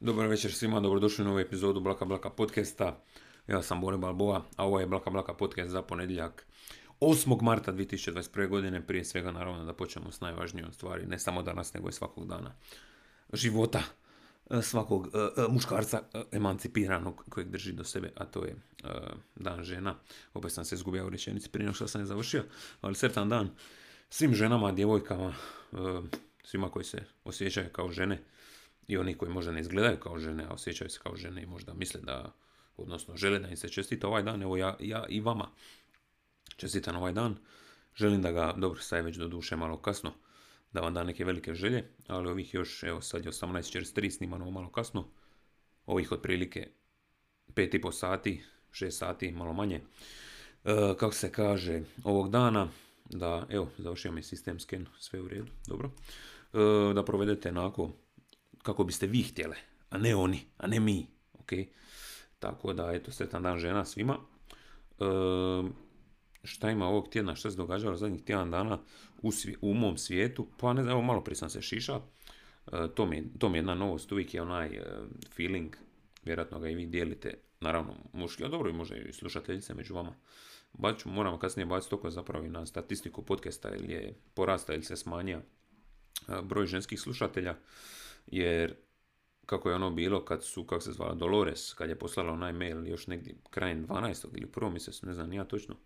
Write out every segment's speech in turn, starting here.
Dobar večer svima, dobrodošli u novu epizodu Blaka Blaka podcasta. Ja sam Bore Balboa, a ovo je Blaka Blaka podcast za ponedjeljak 8. marta 2021. godine. Prije svega naravno da počnemo s najvažnijom stvari, ne samo danas nego i svakog dana života e, svakog e, e, muškarca emancipiranog kojeg drži do sebe, a to je dan žena. Opet sam se izgubio u rečenici prije što sam je završio, ali sretan dan svim ženama, djevojkama, svima koji se osjećaju kao žene i oni koji možda ne izgledaju kao žene, a osjećaju se kao žene i možda misle da, odnosno žele da im se čestita ovaj dan, evo ja, ja i vama čestitam ovaj dan. Želim da ga, dobro, sad je već do duše malo kasno, da vam da neke velike želje, ali ovih još, evo sad je 18.43, snimano malo kasno, ovih otprilike 5,5 sati, 6 sati, malo manje. E, kako se kaže, ovog dana, da, evo, završio mi sistem scan, sve u redu, dobro, e, da provedete onako kako biste vi htjele, a ne oni, a ne mi, ok? Tako da, eto, sretan dan žena svima. E, šta ima ovog tjedna, šta se događalo zadnjih tjedan dana u, u mom svijetu? Pa ne znam, evo malo prije sam se šiša. E, to, mi, to mi je jedna novost, uvijek je onaj e, feeling, vjerojatno ga i vi dijelite, naravno muški, a dobro i može i slušateljice među vama. Baću, moram kasnije baciti toko zapravo i na statistiku podcasta ili je porasta ili se smanja broj ženskih slušatelja jer kako je ono bilo kad su, kako se zvala, Dolores, kad je poslala onaj mail još negdje krajem 12. ili prvom mjesecu, ne znam ja točno,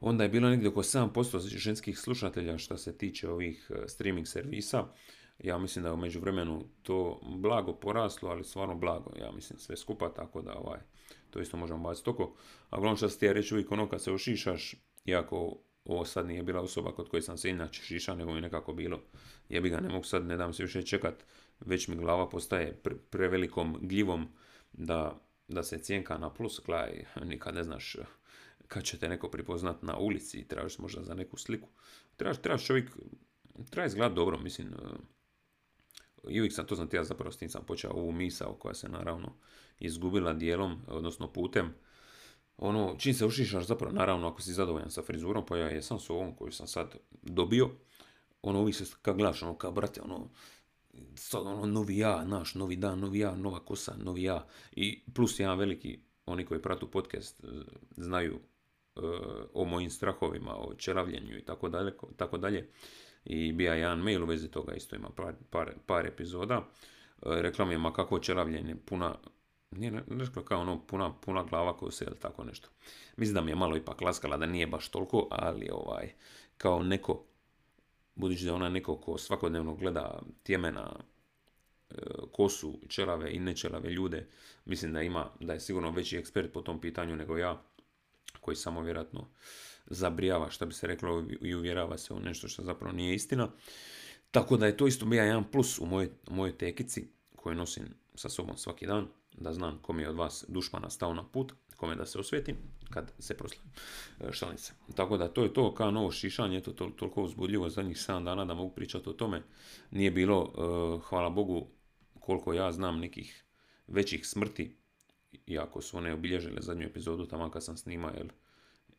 onda je bilo negdje oko 7% ženskih slušatelja što se tiče ovih e, streaming servisa. Ja mislim da je u međuvremenu to blago poraslo, ali stvarno blago, ja mislim sve skupa, tako da ovaj, to isto možemo baciti oko. A uglavnom što ti ja reći uvijek ono kad se ošišaš, iako ovo sad nije bila osoba kod koje sam se inače šiša, nego mi nekako bilo, jebi ga, ne mogu sad, ne dam se više čekat, već mi glava postaje prevelikom gljivom da, da se cijenka na plus, gledaj, nikad ne znaš kad će te neko prepoznat na ulici i tražiš možda za neku sliku. Trebaš, trebaš čovjek, treba izgledat dobro, mislim, i uvijek sam, to sam ja zapravo s tim sam počeo ovu misao koja se naravno izgubila dijelom, odnosno putem, ono, čim se ušišaš zapravo, naravno ako si zadovoljan sa frizurom, pa ja jesam s ovom koju sam sad dobio, ono uvijek se kad gledaš, ono, kao brate, ono, sad ono, novi ja, naš, novi dan, novi ja, nova kosa, novi ja, i plus jedan veliki, oni koji pratu podcast, e, znaju e, o mojim strahovima, o čeravljenju i tako dalje, tako dalje. I bija jedan mail u vezi toga, isto ima par, par, epizoda. E, rekla mi je, ma kako čeravljenje, puna, nije nešto kao ono puna, puna glava kose ili tako nešto. Mislim da mi je malo ipak laskala da nije baš toliko, ali ovaj, kao neko, budući da ona neko ko svakodnevno gleda tjemena, e, kosu, čelave i nečelave ljude, mislim da ima, da je sigurno veći ekspert po tom pitanju nego ja, koji samo vjerojatno zabrijava, što bi se reklo, i uvjerava se u nešto što zapravo nije istina. Tako da je to isto bio jedan plus u mojoj, mojoj tekici koju nosim sa sobom svaki dan da znam kom je od vas dušmana stao na put, kome da se osvetim kad se proslavim e, šalice. Tako da to je to kao novo šišanje, to to toliko uzbudljivo zadnjih 7 dana da mogu pričati o tome. Nije bilo, e, hvala Bogu, koliko ja znam nekih većih smrti, iako su one obilježile zadnju epizodu tamo kad sam snimao, jer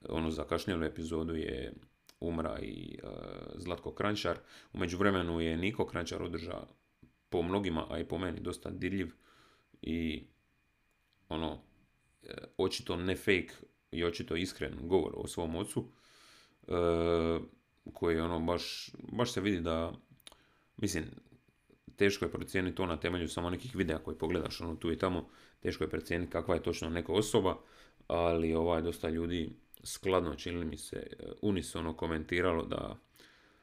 onu zakašnjelu epizodu je umra i uh, Zlatko Krančar. U međuvremenu je Niko Krančar održao po mnogima, a i po meni dosta dirljiv i ono, e, očito ne fake i očito iskren govor o svom ocu, e, koji ono baš, baš se vidi da, mislim, teško je procijeniti to na temelju samo nekih videa koje pogledaš ono tu i tamo, teško je procijeniti kakva je točno neka osoba, ali ovaj dosta ljudi skladno čini mi se unisono komentiralo da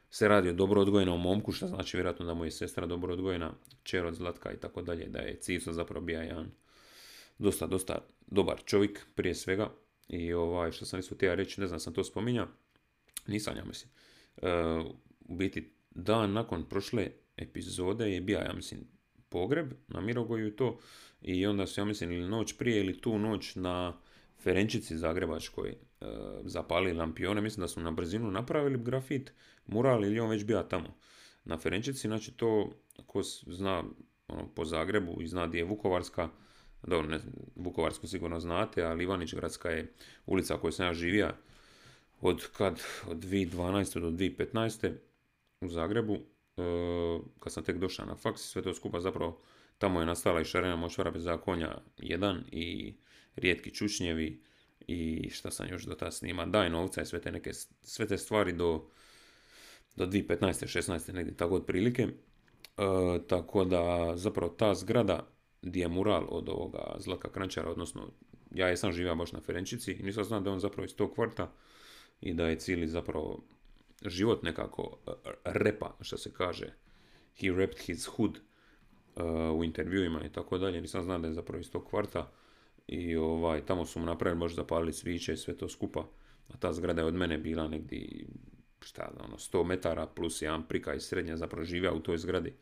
se radi o dobro odgojenom momku, što znači vjerojatno da mu je sestra dobro odgojena, čer od Zlatka i tako dalje, da je Ciso zapravo bio jedan dosta, dosta dobar čovjek prije svega. I ovaj, što sam isto htio reći, ne znam, sam to spominjao, nisam ja mislim. E, u biti, dan nakon prošle epizode je bio, ja mislim, pogreb na Mirogoju to. I onda su, ja mislim, ili noć prije ili tu noć na Ferenčici Zagrebačkoj e, zapali lampione, mislim da su na brzinu napravili grafit, mural ili on već bio tamo. Na Ferenčici, znači to, ko zna ono, po Zagrebu i zna gdje je Vukovarska, dobro, ne, Vukovarsku sigurno znate, ali Ivanić gradska je ulica u kojoj sam ja živio od kad, od 2012. do 2015. u Zagrebu, e, kad sam tek došao na faks, sve to skupa zapravo Tamo je nastala i šarena močvara bez zakonja 1 i rijetki čučnjevi i šta sam još do tada snima, daj novca i sve te neke, sve te stvari do, do 2015. 16. negdje tako otprilike. E, tako da zapravo ta zgrada gdje je mural od ovoga Zlaka Krančara, odnosno ja jesam živio baš na Ferenčici i nisam znao da je on zapravo iz tog kvarta i da je cijeli zapravo život nekako e, repa, što se kaže. He rapped his hood uh, u intervjuima i tako dalje. Nisam znao da je zapravo iz tog kvarta i ovaj, tamo su mu napravili, baš zapalili sviće i sve to skupa. A ta zgrada je od mene bila negdje, šta, ono, 100 metara plus jedan prika iz srednje, zapravo živio u toj zgradi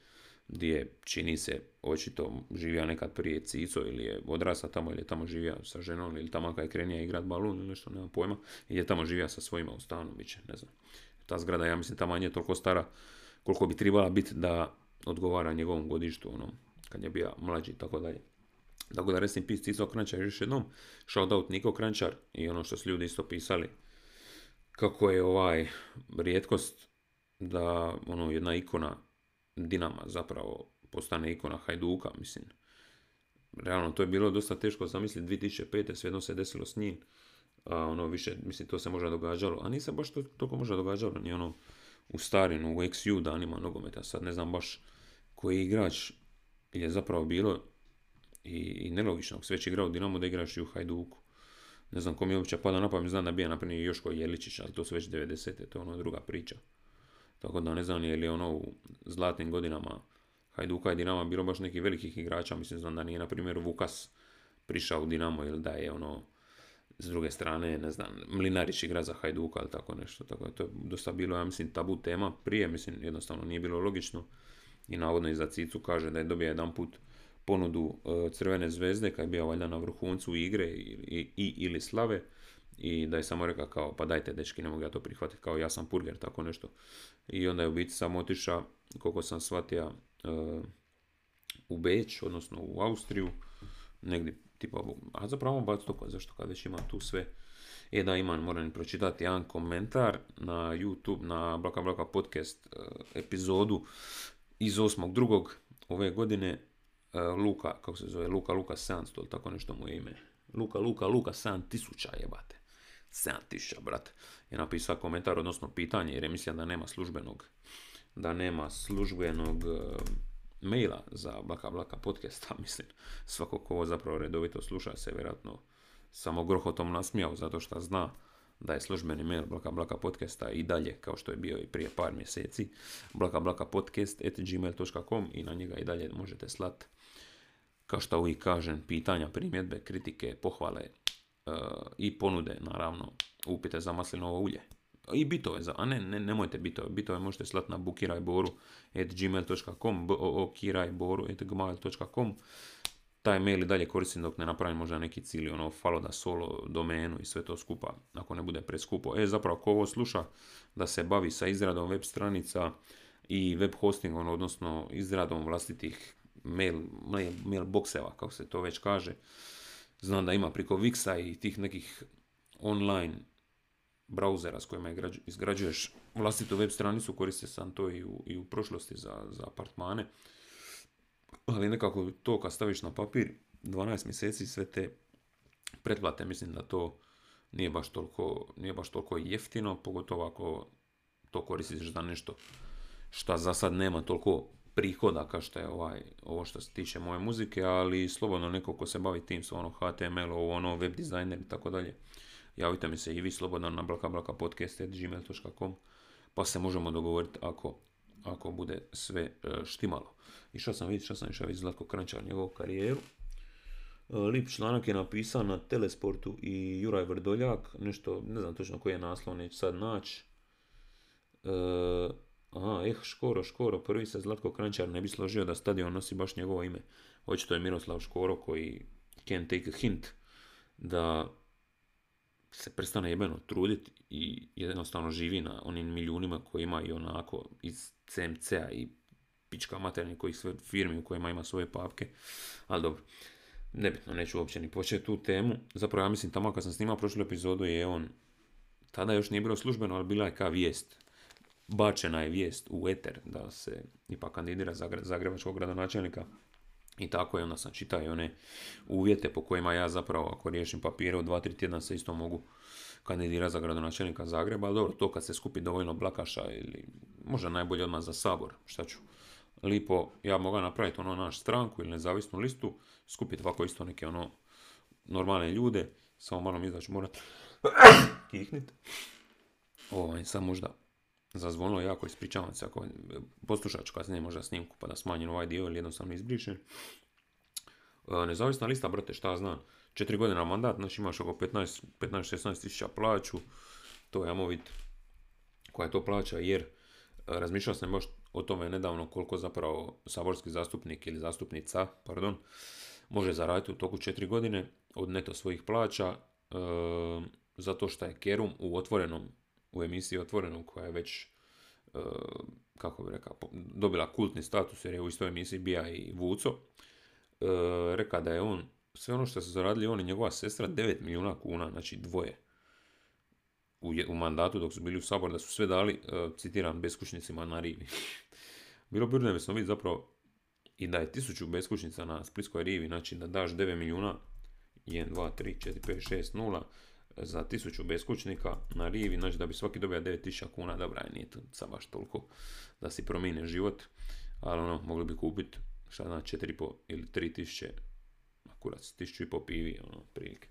gdje čini se očito živio nekad prije Cico ili je odrasa tamo ili je tamo živio sa ženom ili tamo kad je krenija igrat balun ili nešto, nema pojma, ili je tamo živio sa svojima u stanu, bit će, ne znam. Ta zgrada, ja mislim, tamo nije toliko stara koliko bi trebala biti da odgovara njegovom godištu, ono, kad je bio mlađi tako dalje. Tako da resim pis Cico Krančar još jednom, shoutout Niko Krančar i ono što su ljudi isto pisali, kako je ovaj rijetkost da ono jedna ikona Dinama zapravo postane ikona Hajduka, mislim. Realno, to je bilo dosta teško zamisliti 2005. svejedno se desilo s njim. A ono više, mislim, to se možda događalo. A nisam baš to, toliko možda događalo, ni ono u starinu, u XU danima nogometa. Sad ne znam baš koji igrač je zapravo bilo i, i nelogično. Ako već igrao Dinamo da igraš i u Hajduku. Ne znam kom je uopće pada na pamet, znam da bi je naprimjer Joško Jeličić, ali to su već 90. To je ono druga priča. Tako da ne znam je li ono u zlatnim godinama Hajduka i Dinama bilo baš nekih velikih igrača. Mislim znam da nije na primjer Vukas prišao u Dinamo ili da je ono s druge strane, ne znam, Mlinarić igra za Hajduka ili tako nešto. Tako da to je dosta bilo, ja mislim, tabu tema prije, mislim, jednostavno nije bilo logično. I navodno i za Cicu kaže da je dobio jedan put ponudu e, Crvene zvezde kad je bio valjda na vrhuncu igre i, i, ili slave i da je samo rekao kao pa dajte dečki ne mogu ja to prihvatiti kao ja sam purger tako nešto i onda je u biti samo otišao koliko sam shvatio uh, u Beč odnosno u Austriju negdje tipa a zapravo bac to zašto kad već ima tu sve E da imam, moram pročitati jedan komentar na YouTube, na Blaka Blaka podcast uh, epizodu iz 8.2. ove godine. Uh, Luka, kako se zove, Luka Luka 700, tako nešto mu je ime. Luka Luka Luka 7000 jebate. 7000, brate. Je napisao komentar, odnosno pitanje, jer je mislio da nema službenog, da nema službenog uh, maila za Blaka Blaka podcasta, mislim. Svako ko ovo zapravo redovito sluša se vjerojatno samo grohotom nasmijao zato što zna da je službeni mail Blaka Blaka podcasta i dalje, kao što je bio i prije par mjeseci, blaka blaka podcast at gmail.com i na njega i dalje možete slati kao što uvijek kažem, pitanja, primjedbe, kritike, pohvale, i ponude, naravno, upite za maslinovo ulje. I bitove, za, a ne, ne, nemojte bitove, bitove možete slati na bukirajboru.gmail.com bookirajboru.gmail.com taj mail i dalje koristim dok ne napravim možda neki cilj, ono, falo da solo domenu i sve to skupa, ako ne bude preskupo. E, zapravo, ko ovo sluša da se bavi sa izradom web stranica i web hostingom, odnosno izradom vlastitih mail, mail boxeva, kako se to već kaže, Znam da ima preko Vixa i tih nekih online brauzera s kojima izgrađuješ vlastitu web stranicu, koriste sam to i u, i u prošlosti za, za apartmane. Ali nekako to kad staviš na papir, 12 mjeseci sve te pretplate, mislim da to nije baš toliko, nije baš toliko jeftino, pogotovo ako to koristiš za nešto što za sad nema toliko prihoda kao što je ovaj, ovo što se tiče moje muzike, ali slobodno neko ko se bavi tim sa ono HTML, ono web dizajner i tako dalje. Javite mi se i vi slobodno na blakablakapodcast.gmail.com pa se možemo dogovoriti ako, ako bude sve e, štimalo. I što sam vidjeti, što sam išao vidjeti Zlatko Krančar, njegovu karijeru. E, lip članak je napisan na Telesportu i Juraj Vrdoljak, nešto, ne znam točno koji je naslov, neću sad naći. E, Aha, eh, Škoro, Škoro, prvi se Zlatko Krančar ne bi složio da stadion nosi baš njegovo ime. Očito je Miroslav Škoro koji can take a hint da se prestane jebeno truditi i jednostavno živi na onim milijunima koji ima i onako iz CMC-a i pička materni kojih sve firmi u kojima ima svoje papke. Ali dobro, nebitno, neću uopće ni početi tu temu. Zapravo ja mislim tamo kad sam snimao prošlu epizodu je on, tada još nije bilo službeno, ali bila je kao vijest bačena je vijest u eter da se ipak kandidira za zagrebačkog gradonačelnika I tako je, onda sam čitao one uvjete po kojima ja zapravo ako riješim papire u 2-3 tjedna se isto mogu kandidirati za gradonačelnika Zagreba, ali dobro, to kad se skupi dovoljno blakaša ili možda najbolje odmah za sabor, šta ću. Lipo, ja mogu napraviti ono naš stranku ili nezavisnu listu, skupiti ovako isto neke ono normalne ljude, samo malo mi znači morat kihnit. Ovaj, sam možda zazvonilo jako, ispričavam se ako poslušat ću kasnije možda snimku pa da smanjim ovaj dio ili jednostavno izbrišem. E, nezavisna lista, brate, šta znam, četiri godina mandat, znači imaš oko 15-16 tisuća plaću, to je vidjeti koja je to plaća, jer e, razmišljao sam baš o tome nedavno koliko zapravo saborski zastupnik ili zastupnica, pardon, može zaraditi u toku četiri godine od neto svojih plaća, e, zato što je Kerum u otvorenom, u emisiji otvorenom koja je već, e, kako bi rekao, dobila kultni status jer je u istoj emisiji bija i Vuco, e, reka da je on, sve ono što su zaradili on i njegova sestra, 9 milijuna kuna, znači dvoje u, u mandatu dok su bili u sabor, da su sve dali, e, citiram, beskućnicima na rivi. Bilo bi uredno vidjeti zapravo i da je tisuću beskućnica na Splitskoj rivi, znači da daš 9 milijuna, 1, 2, 3, 4, 5, 6, 0, za tisuću beskućnika na rivi, znači da bi svaki dobio 9000 kuna, dobra, nije to sad baš toliko da si promine život, ali ono, mogli bi kupiti, šta zna, 4,5 ili 3000, kurac, 1500 pivi, ono, prilike.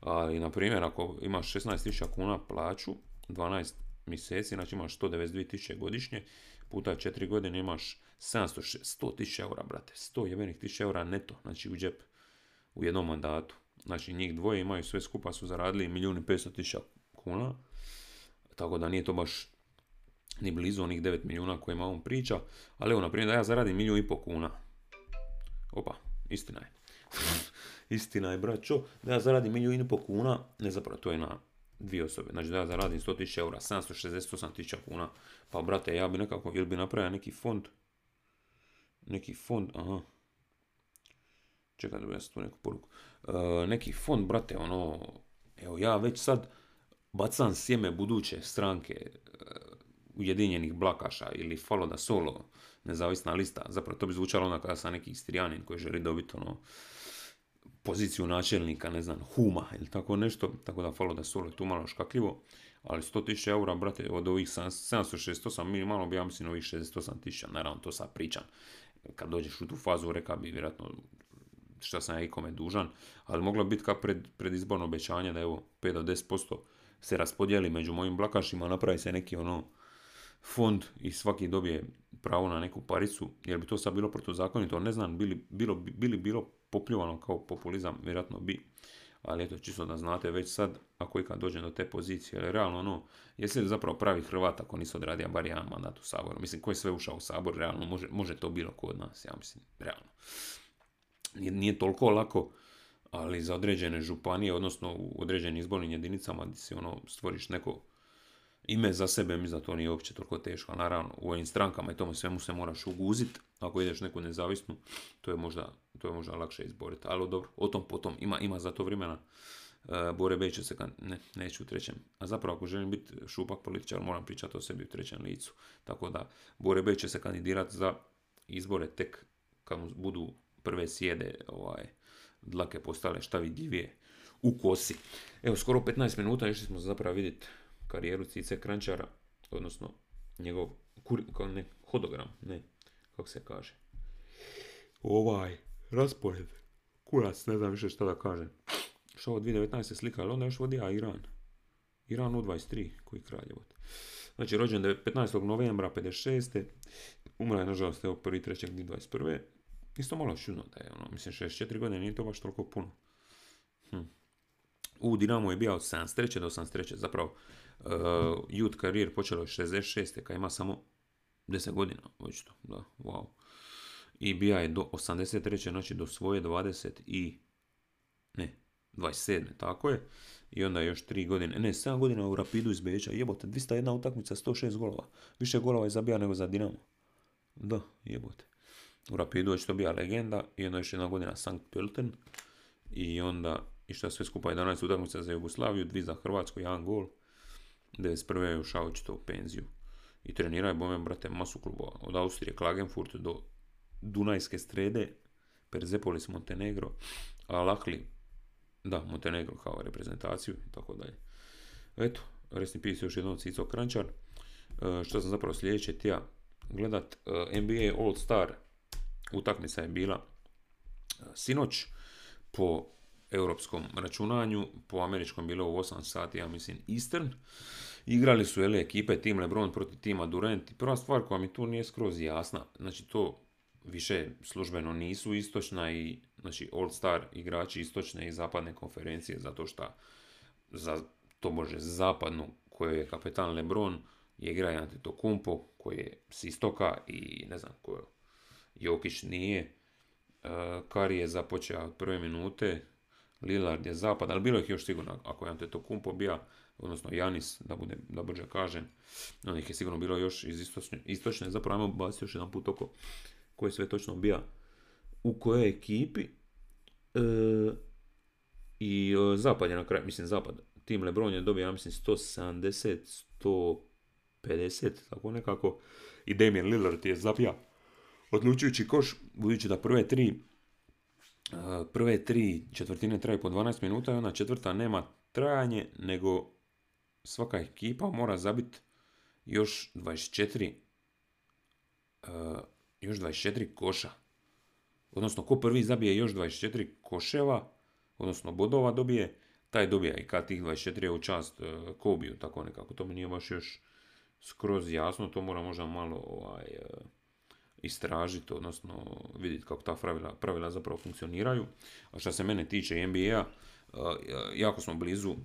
Ali, na primjer, ako imaš 16.000 kuna plaću, 12 mjeseci, znači imaš 192.000 godišnje, puta 4 godine imaš 700, 100.000 eura, brate, 100 jebenih tisuća eura neto, znači u džep, u jednom mandatu. Znači njih dvoje imaju sve skupa su zaradili milijun i 500 tisuća kuna. Tako da nije to baš ni blizu onih 9 milijuna kojima on priča. Ali evo, na primjer, da ja zaradim milijun i pol kuna. Opa, istina je. istina je, braćo. Da ja zaradim milijun i pol kuna, ne zapravo, to je na dvije osobe. Znači da ja zaradim 100 tisuća eura, 768 tisuća kuna. Pa, brate, ja bi nekako, ili bi napravio neki fond, neki fond, aha, čekaj da ja tu neku poruku, neki fond, brate, ono, evo ja već sad bacam sjeme buduće stranke uh, Ujedinjenih Blakaša ili Falo da Solo, nezavisna lista, zapravo to bi zvučalo onda kada sam neki istrijanin koji želi dobiti ono, poziciju načelnika, ne znam, Huma ili tako nešto, tako da Falo da Solo je tu malo škakljivo, ali 100.000 eura, brate, od ovih 768 minimalno bi ja mislim ovih 68.000, naravno to sad pričam. Kad dođeš u tu fazu, reka bi vjerojatno šta sam ja ikome dužan, ali moglo biti kao pred, predizborno obećanje da evo 5 do 10% se raspodijeli među mojim blakašima, napravi se neki ono fond i svaki dobije pravo na neku paricu, jer bi to sad bilo protuzakonito, ne znam, bili, bilo, bili bilo popljuvano kao populizam, vjerojatno bi, ali eto, čisto da znate već sad, ako ikad dođem do te pozicije, ali realno ono, jesi li zapravo pravi Hrvat ako nisi odradio bar jedan mandat u Saboru? Mislim, ko je sve ušao u Sabor, realno, može, može to bilo ko od nas, ja mislim, realno nije toliko lako, ali za određene županije, odnosno u određenim izbornim jedinicama gdje si ono stvoriš neko ime za sebe, mi za to nije uopće toliko teško. Naravno, u ovim strankama i tome svemu se moraš uguziti. Ako ideš neku nezavisnu, to je možda, to je možda lakše izboriti. Ali dobro, o tom potom, ima, ima za to vremena. E, Bore se, ne, neću u trećem. A zapravo ako želim biti šupak političar, moram pričati o sebi u trećem licu. Tako da, Bore se kandidirati za izbore tek kad mu budu prve sjede ovaj, dlake postale šta vidljivije u kosi. Evo, skoro 15 minuta išli smo zapravo vidjeti karijeru Cice Krančara, odnosno njegov kur, ne, hodogram, ne, kako se kaže. Ovaj, raspored. Kurac, ne znam više šta da kažem. Što ovo 2019. slika, ali onda još vodi Iran. Iran U23, koji kraljevot. Znači, rođen je 15. novembra 56. Umra je, nažalost, evo 1.3.2021. Isto malo čudno da je, ono, mislim, 64 godine nije to baš toliko puno. Hm. U Dinamo je bio od 73. do 83. Zapravo, uh, youth karijer počelo je 66. kad ima samo 10 godina, očito, da, wow. I bija je do 83. znači do svoje 20 i, ne, 27. tako je. I onda još 3 godine, ne, 7 godina u Rapidu iz Beča, jebote, 201 utakmica, 106 golova. Više golova je zabija nego za Dinamo. Da, jebote u Rapidu već to bija legenda i onda još jedna godina Sankt Pölten i onda išta sve skupa 11 utakmica za Jugoslaviju, dvi za Hrvatsku, jedan gol. 91. je ušao očito u penziju. I trenirao je bome, brate, masu klubova. Od Austrije, Klagenfurt do Dunajske strede, Persepolis Montenegro, Al-Ahli, da, Montenegro kao reprezentaciju i tako dalje. Eto, in peace još jednom Cico Krančar. E, što sam zapravo sljedeće tija gledat, e, NBA All Star utakmica je bila e, sinoć po europskom računanju, po američkom bilo u 8 sati, ja mislim Eastern. Igrali su ele ekipe, tim LeBron protiv tima Durant. Prva stvar koja mi tu nije skroz jasna, znači to više službeno nisu istočna i znači All Star igrači istočne i zapadne konferencije zato što za to može zapadnu koju je kapetan LeBron je igra Kumpo koji je s istoka i ne znam ko Jokić nije. Uh, Kari je započeo od prve minute, Lillard je zapad, ali bilo ih još sigurno ako je Kumpo bio, odnosno Janis, da, bude, da brže kažem, onih je sigurno bilo još iz istočne, istočne zapravo ajmo baciti još jedan put oko koji sve točno bija u kojoj ekipi e, i e, zapad je na kraju, mislim zapad, tim Lebron je dobio, ja mislim, 170, 150, tako nekako, i Damian Lillard je zapija odlučujući koš, budući da prve tri e, prve tri četvrtine traju po 12 minuta i ona četvrta nema trajanje, nego svaka ekipa mora zabiti još 24 još 24 koša. Odnosno, ko prvi zabije još 24 koševa, odnosno bodova dobije, taj dobija i kad tih 24 je u čast uh, Kobiju, tako nekako. To mi nije baš još skroz jasno, to mora možda malo ovaj, istražiti, odnosno vidjeti kako ta pravila, pravila zapravo funkcioniraju. A što se mene tiče NBA, uh, jako smo blizu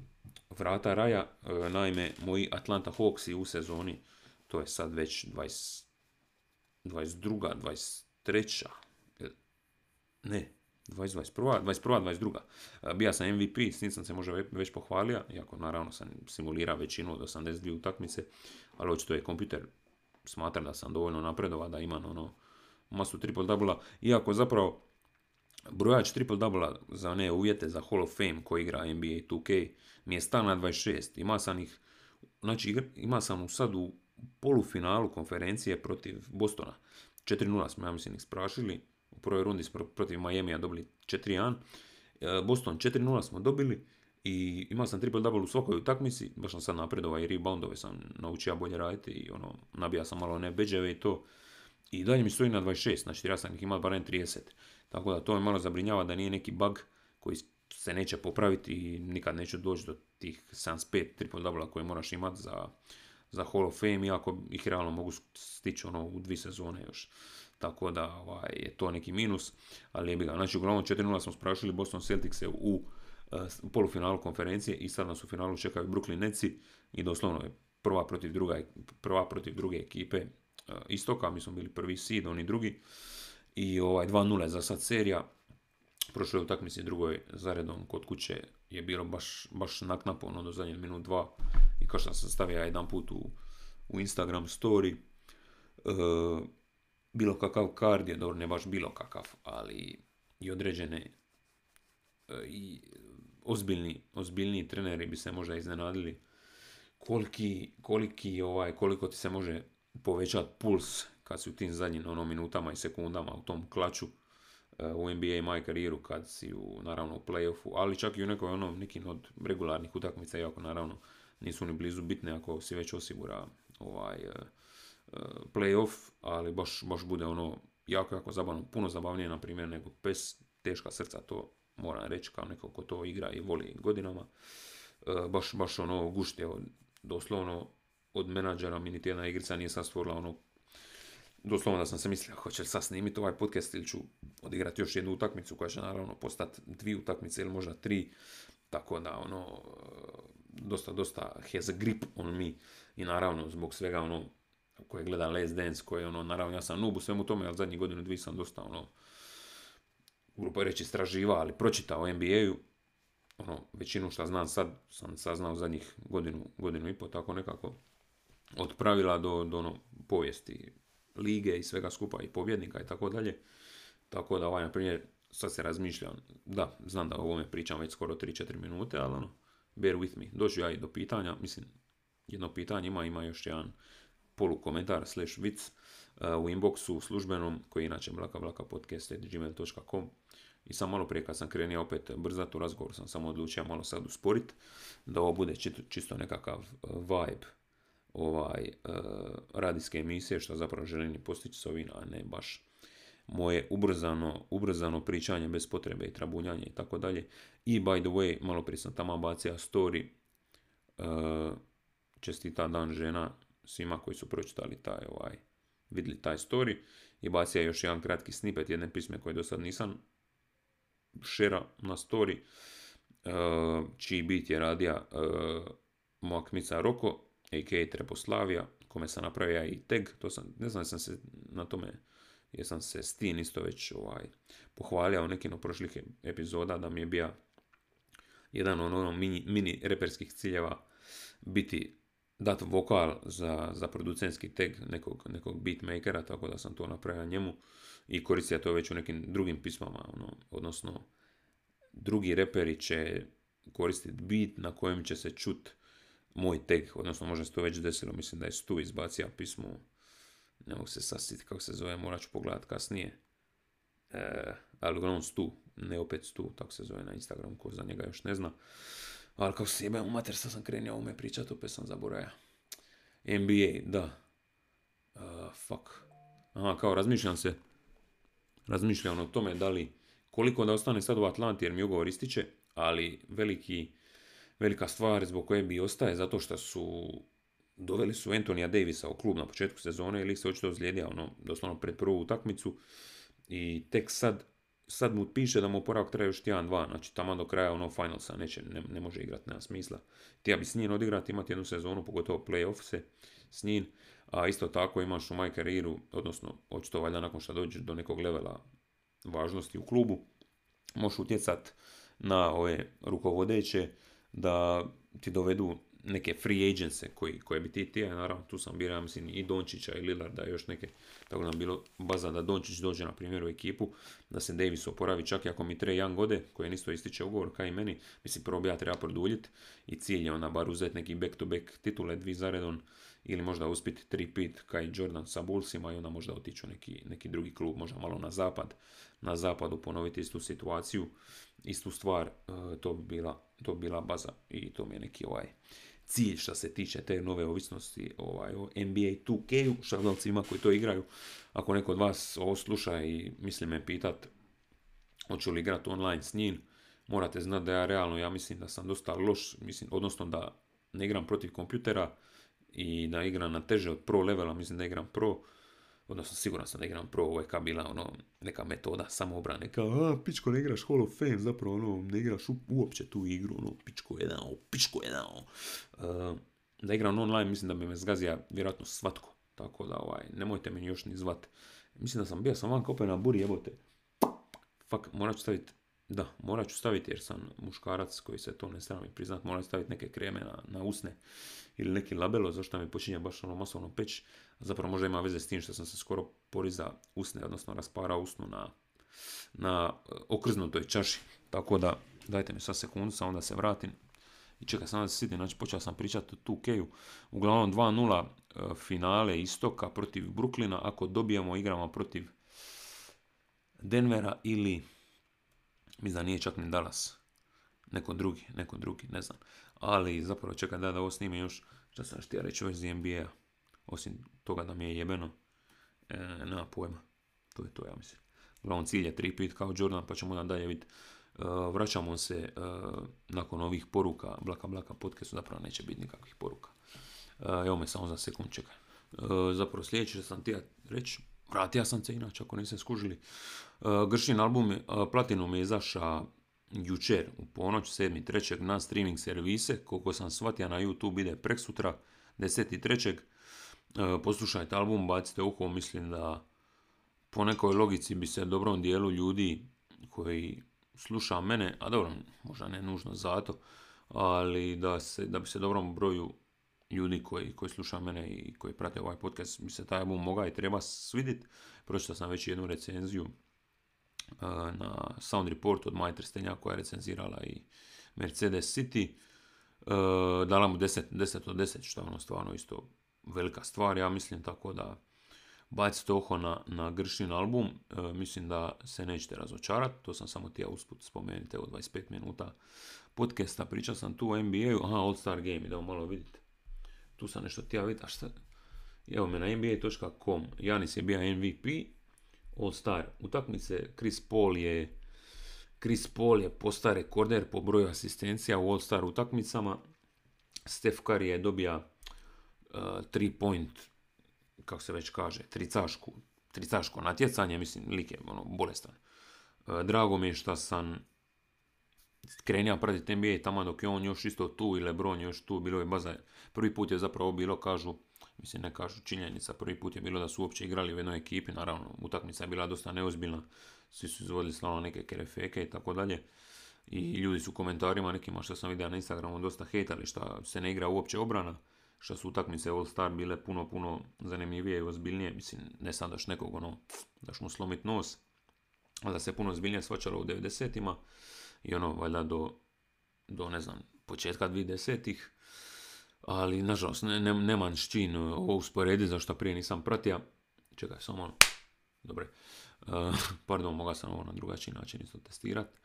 vrata raja, naime, moji Atlanta Hawksi u sezoni, to je sad već 20 22. 23. Ne, 2021. 21. 22. Bija sam MVP, s sam se možda već pohvalio, iako naravno sam simulirao većinu od 82 utakmice, ali očito je kompjuter smatra da sam dovoljno napredova da imam ono masu triple double iako zapravo brojač triple double za one uvjete za Hall of Fame koji igra NBA 2K mi je stan na 26. Ima sam ih, znači ima sam sad u polufinalu konferencije protiv Bostona. 4-0 smo, ja mislim, ih sprašili. U prvoj rundi smo protiv Miami-a dobili 4-1. E, Boston 4-0 smo dobili i imao sam triple double u svakoj utakmici, baš sam sad napredovao i reboundove sam naučio bolje raditi i ono, nabija sam malo ne beđeve i to. I dalje mi stoji na 26, znači ja sam ih imao barem 30. Tako da to me malo zabrinjava da nije neki bug koji se neće popraviti i nikad neće doći do tih 75 triple double koje moraš imati za za Hall of Fame, iako ih realno mogu stići ono u dvije sezone još. Tako da ovaj, je to neki minus, ali je ga. Znači, uglavnom 4-0 smo sprašili Boston Celtics u, u polufinalu konferencije i sad nas u finalu čekaju Brooklyn Netsi i doslovno je prva protiv, druga, prva protiv druge ekipe uh, istoka, mi smo bili prvi seed, oni drugi. I ovaj 2-0 za sad serija. Prošloj utakmici drugoj zaredom kod kuće je bilo baš, baš naknapo, ono do zadnjeg minut dva i kao što sam stavio jedan put u, u Instagram story, e, bilo kakav kard je, dobro, ne baš bilo kakav, ali i određene e, i ozbiljni, ozbiljni treneri bi se možda iznenadili. Koliki, koliki ovaj, koliko ti se može povećati puls kad si u tim zadnjim ono, minutama i sekundama u tom klaču e, u NBA i moj karijeru kad si u, naravno u playoffu, ali čak i u nekoj ono, nekim od regularnih utakmica, iako naravno nisu ni blizu bitne ako si već osigura ovaj uh, playoff, ali baš, baš bude ono jako, jako zabavno, puno zabavnije na primjer nego pes, teška srca, to moram reći kao neko ko to igra i voli godinama. baš, baš ono gušti, evo, doslovno od menadžera mi niti jedna igrica nije sad stvorila ono doslovno da sam se mislio hoće li sad snimiti ovaj podcast ili ću odigrati još jednu utakmicu koja će naravno postati dvije utakmice ili možda tri tako da ono dosta, dosta has a grip on me i naravno zbog svega ono koje gleda Les Dance, koje ono, naravno ja sam noob u svemu tome, ali zadnjih godinu dvije sam dosta ono, grupo reći istraživa, ali pročitao NBA-u, ono, većinu što znam sad sam saznao zadnjih godinu, godinu i pol, tako nekako, od pravila do, do ono, povijesti lige i svega skupa i pobjednika i tako dalje. Tako da ovaj, na primjer, sad se razmišljam, da, znam da o ovome pričam već skoro 3-4 minute, ali ono, bear with me. Dođu ja i do pitanja, mislim, jedno pitanje ima, ima još jedan polu komentar slash vic. U inboxu službenom, koji je inače blakablakapodcast.gmail.com i sam malo prije kad sam krenio opet brzati u razgovor sam samo odlučio malo sad usporit, da ovo bude čisto nekakav vibe ovaj, radijske emisije, što zapravo želim postići s ovim, a ne baš moje ubrzano, ubrzano pričanje bez potrebe i trabunjanje i tako dalje. I by the way, malo prije sam tamo bacio story, čestita dan žena svima koji su pročitali taj, ovaj, vidjeli taj story i bacio još jedan kratki snippet jedne pisme koje do sad nisam šera na story, uh, čiji bit je radija uh, moja kmica Roko, a.k.a. Treposlavija, kome sam napravio i tag, to sam, ne znam, sam se na tome jesam se s tim isto već ovaj, pohvalio u nekim od prošlih epizoda da mi je bio jedan od ono mini, mini reperskih ciljeva biti dat vokal za, za producentski tag nekog, nekog beatmakera, tako da sam to napravio njemu i koristio to već u nekim drugim pismama, ono, odnosno drugi reperi će koristiti beat na kojem će se čut moj tag, odnosno možda se to već desilo, mislim da je Stu izbacio pismo ne mogu se sasiti kako se zove, morat ću pogledat kasnije. E, ali uglavnom Stu, ne opet Stu, tako se zove na Instagram, ko za njega još ne zna. Ali kako se jebam mater, sad sam krenio ovome pričat, opet sam zaboravio. NBA, da. Uh, fuck. Aha, kao razmišljam se, razmišljam o tome da li, koliko da ostane sad u Atlanti jer mi ugovor ističe, ali veliki, velika stvar zbog koje bi ostaje zato što su doveli su Antonija Davisa u klub na početku sezone ili se očito ozlijedio ono, doslovno pred prvu utakmicu i tek sad, sad mu piše da mu oporavak traje još tjedan dva, znači tamo do kraja ono finalsa neće, ne, ne može igrati, nema smisla. Ti ja bi s njim odigrati, imati jednu sezonu, pogotovo playoff se s njim, a isto tako imaš u moj karijeru, odnosno očito valjda nakon što dođeš do nekog levela važnosti u klubu, možeš utjecat na ove rukovodeće da ti dovedu neke free agentse koji, koje bi ti tije, naravno tu sam birao mislim i Dončića i Lillarda još neke, tako da bilo baza da Dončić dođe na primjer u ekipu, da se Davis oporavi čak i ako mi tre Young gode, koji isto ističe ugovor kao i meni, mislim prvo bi ja treba produljiti i cilj je onda bar uzeti neki back to back titule dvi zaredon ili možda uspjeti tri pit i Jordan sa Bullsima i onda možda otići neki, neki drugi klub, možda malo na zapad, na zapadu ponoviti istu situaciju, istu stvar, e, to bi bila, to bi bila baza i to mi je neki ovaj cilj što se tiče te nove ovisnosti ovaj, o NBA 2K-u, šaglavcima koji to igraju. Ako neko od vas ovo sluša i misli me pitat hoću li igrati online s njim, morate znati da ja realno, ja mislim da sam dosta loš, mislim, odnosno da ne igram protiv kompjutera i da igram na teže od pro levela, mislim da igram pro, odnosno siguran sam da igram pro, ovo je kao bila ono, neka metoda samoobrane, kao, a, pičko, ne igraš Hall of Fame, zapravo, ono, ne igraš uopće tu igru, ono, pičko jedan, pičko jedan, uh, da igram online, mislim da bi me zgazija vjerojatno svatko, tako da, ovaj, nemojte me još ni zvat. Mislim da sam bio sam van opet na buri, jebote. Fuck, morat ću staviti, da, morat ću staviti jer sam muškarac koji se to ne srami priznat, morat staviti neke kreme na, na usne ili neki labelo, zašto mi počinje baš ono masovno peć. Zapravo možda ima veze s tim što sam se skoro poriza usne, odnosno rasparao usnu na, na e, okrznutoj čaši. Tako da, dajte mi sad sekundu, samo da se vratim. I čekaj, sam da se sitim, znači počeo sam pričati o 2 Uglavnom 2-0 e, finale istoka protiv Bruklina. Ako dobijemo, igramo protiv Denvera ili, mislim da nije čak ni Dallas. Neko drugi, neko drugi, ne znam. Ali zapravo čekaj da, da ovo snimim još, što sam štija reći iz NBA-a. Osim toga da mi je jebeno, e, nema pojma. To je to, ja mislim. Uglavnom cilj je tri pit kao Jordan, pa ćemo onda dalje vidjeti. E, vraćamo se e, nakon ovih poruka, blaka blaka podcastu, zapravo neće biti nikakvih poruka. E, evo me samo za sekund čekaj. zapravo sljedeće što sam ti reći, vratio sam se inače ako niste skužili. Gršin album Platinum je izašao jučer u ponoć 7.3. na streaming servise, koliko sam shvatio na YouTube ide prek sutra 10.3. E, poslušajte album, bacite uho, mislim da po nekoj logici bi se dobrom dijelu ljudi koji sluša mene, a dobro, možda ne nužno zato, ali da, se, da bi se dobrom broju ljudi koji, koji sluša mene i koji prate ovaj podcast, bi se taj album mogao i treba svidjeti. Pročitao sam već jednu recenziju na Sound Report od Maja Trstenja koja je recenzirala i Mercedes City. Dala mu 10, 10 od 10, što je ono stvarno isto velika stvar, ja mislim, tako da bacite oko na, na Gršin album, e, mislim da se nećete razočarati, to sam samo ti ja usput spomenuti, evo 25 minuta podcasta, pričao sam tu o NBA-u, aha, All Star Game, idemo malo vidjeti. Tu sam nešto ti ja vidjeti, a šta? Evo me na nba.com, Janis je bio MVP, All Star utakmice, Chris Paul je Chris Paul je postao rekorder po broju asistencija u All Star utakmicama. Steph Curry je dobija uh, 3 point, kako se već kaže, tricašku, tricaško natjecanje, mislim, lik je ono, bolestan. Uh, drago mi je što sam krenio pratiti NBA tamo dok je on još isto tu i Lebron još tu, bilo je baza, prvi put je zapravo bilo, kažu, mislim ne kažu činjenica, prvi put je bilo da su uopće igrali u jednoj ekipi, naravno utakmica je bila dosta neozbiljna, svi su izvodili slavno neke kerefeke i tako dalje. I ljudi su u komentarima nekima što sam vidio na Instagramu dosta hejtali što se ne igra uopće obrana, što su utakmice All Star bile puno, puno zanimljivije i ozbiljnije. Mislim, ne sad daš nekog ono, daš mu slomit nos, ali da se puno ozbiljnije svačalo u 90-ima i ono, valjda do, do ne znam, početka 2010-ih. Ali, nažalost, ne, ne, nemam s čin ovo usporediti, zašto prije nisam pratio. Čekaj, samo ono, dobre. Uh, pardon, mogao sam ovo na drugačiji način isto testirati.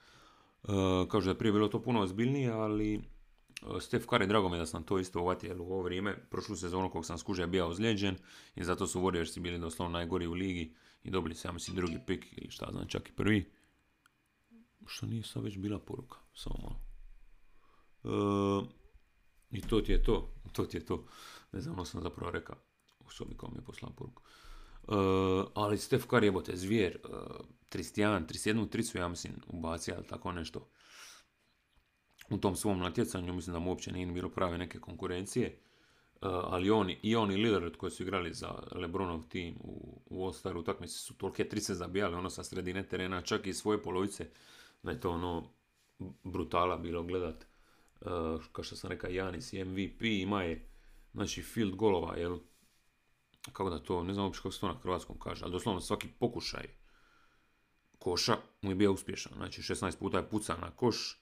Uh, kao da je prije bilo to puno ozbiljnije, ali uh, Steph Curry, drago mi da sam to isto uvatio u ovo vrijeme. Prošlu sezonu kog sam skužio bio ozlijeđen i zato su Warriorsi bili doslovno najgori u ligi i dobili se, ja mislim, drugi pik ili šta znam, čak i prvi. Što nije sad već bila poruka, samo malo. Uh, I to ti je to, to ti je to. Ne znam, ono sam zapravo rekao u sobi kao mi je poslao poruku. Uh, ali Steph Curry jebote, zvijer, uh, 31, 31 tricu, ja mislim, ubacio, ali tako nešto. U tom svom natjecanju, mislim da mu uopće nije bilo prave neke konkurencije. Uh, ali oni, i oni Lillard koji su igrali za Lebronov tim u, u All-Star utakmici su tolike trice zabijali ono sa sredine terena, čak i svoje polovice, da je to ono brutala bilo gledat. Uh, kao što sam rekao, Janis MVP, ima je znači field golova, jel, kako da to, ne znam uopće kako se to na hrvatskom kaže, ali doslovno svaki pokušaj koša mu je bio uspješan. Znači 16 puta je puca na koš.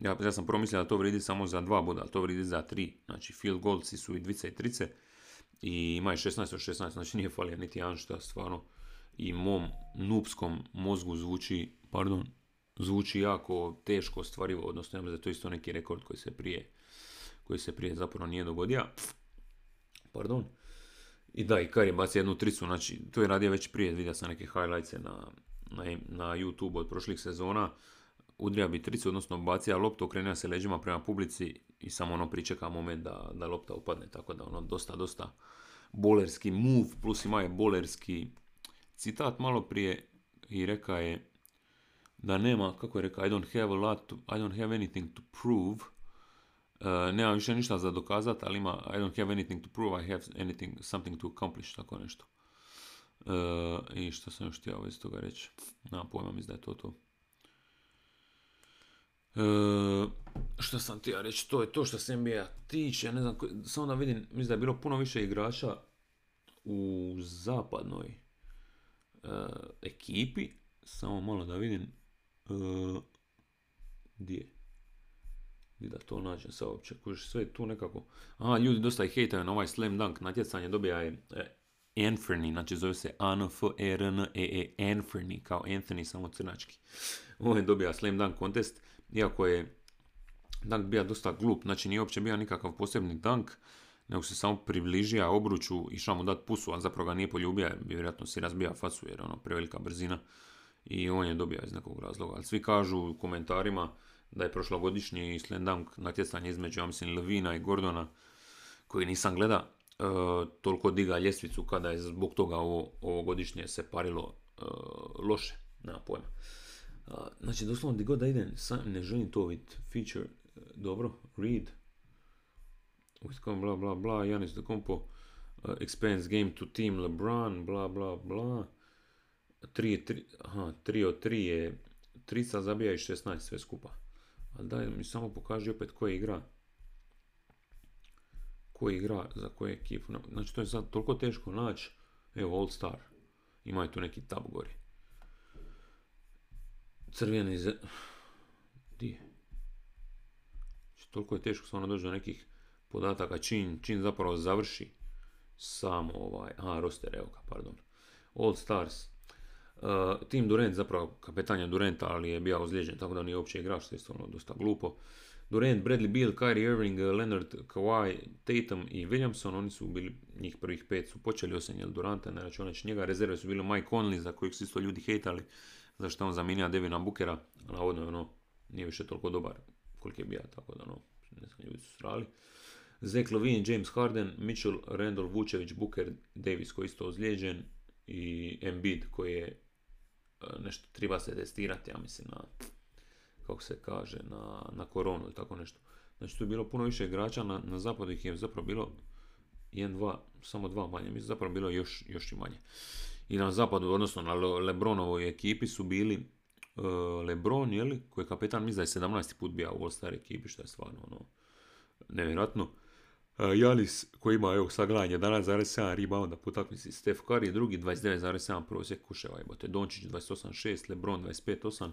Ja, ja sam promislio da to vridi samo za dva boda, ali to vridi za tri. Znači field goalci su i dvice i trice. I ima je 16 od 16, znači nije falio niti jedan što stvarno i mom nupskom mozgu zvuči, pardon, zvuči jako teško ostvarivo, odnosno ja da to isto neki rekord koji se prije koji se prije zapravo nije dogodio. Pardon. I da, i Kari baci jednu tricu, znači, to je radio već prije, vidio sam neke highlights na, na, na YouTube od prošlih sezona, udrija bi tricu, odnosno bacija loptu, okrenja se leđima prema publici i samo ono pričeka moment da, da lopta upadne, tako da ono dosta, dosta bolerski move, plus ima je bolerski citat malo prije i reka je da nema, kako je rekao, I don't have a lot to, I don't have anything to prove, Uh, nemam više ništa za dokazati, ali ima I don't have anything to prove, I have anything, something to accomplish, tako nešto. Uh, I što sam još htio iz toga reći? Nemam pojma, mislim da je to to. Uh, što sam htio reći, to je to što se NBA tiče, ne znam, samo da vidim, mislim da je bilo puno više igrača u zapadnoj uh, ekipi, samo malo da vidim, uh, gdje? Gdje da to nađem sa uopće, kužiš sve tu nekako, a ljudi dosta ih hejtaju na ovaj slam dunk natjecanje, dobija je e, Anferny, znači zove se a n f e r n e e Anferny, kao Anthony, samo crnački. On je dobija slam dunk contest, iako je dunk bio dosta glup, znači nije uopće bio nikakav posebni dunk, nego se samo približija obruču, išao mu dat pusu, a zapravo ga nije poljubio, jer bi vjerojatno si razbija facu, jer ono prevelika brzina i on je dobio iz nekog razloga. Ali svi kažu u komentarima, da je prošlogodišnji slam dunk natjecanje između, ja mislim, Levina i Gordona, koji nisam gleda, e, toliko diga ljestvicu kada je zbog toga ovo, ovogodišnje se parilo e, loše, nema pojma. Znači, doslovno, gdje god da idem, sam, ne želim to vidjeti, feature, e, dobro, read, with bla bla bla, Janis de Compo, uh, expands game to team LeBron, bla bla bla, 3 aha, 3 od 3 je, 3 zabija i 16 sve skupa. Ali daj mi samo pokaži opet ko igra. Ko igra za koju ekipu. Znači to je sad toliko teško naći. Evo All Star. Ima tu neki tab gori. Crveni ze... Di je? Znači, toliko je teško samo doći do nekih podataka čin, čin zapravo završi samo ovaj, a roster, evo ga, pardon. All Stars. Uh, Tim Durant, zapravo kapetanja Duranta, ali je bio ozlijeđen, tako da nije uopće igrač, što je stvarno dosta glupo. Durant, Bradley Beal, Kyrie Irving, Leonard, Kawhi, Tatum i Williamson, oni su bili, njih prvih pet su počeli osim jel Duranta, ne računajući njega, rezerve su bili Mike Conley, za kojeg su isto ljudi hejtali, zašto on zamijenio Devina Bookera, navodno je ono, nije više toliko dobar koliko je bio, tako da ono, ne znam, ljudi su srali. Zach Levine, James Harden, Mitchell, Randall, Vučević, Booker, Davis koji je isto ozlijeđen i Embiid koji je e, nešto treba se testirati, ja mislim, na, kako se kaže, na, na koronu ili tako nešto. Znači tu je bilo puno više igrača, na, na zapadu ih je zapravo bilo jedan, dva, samo dva manje, mislim zapravo bilo još, još i manje. I na zapadu, odnosno na Lebronovoj ekipi su bili uh, Lebron, jeli, koji je kapetan, mislim da je 17. put bio u All-Star ekipi, što je stvarno ono, nevjerojatno. Janis koji ima evo sad gledanje 11,7 rebounda po utakmici, Steph Curry drugi 29,7 prosjek kuševa jebote, Dončić 28,6, LeBron 25,8,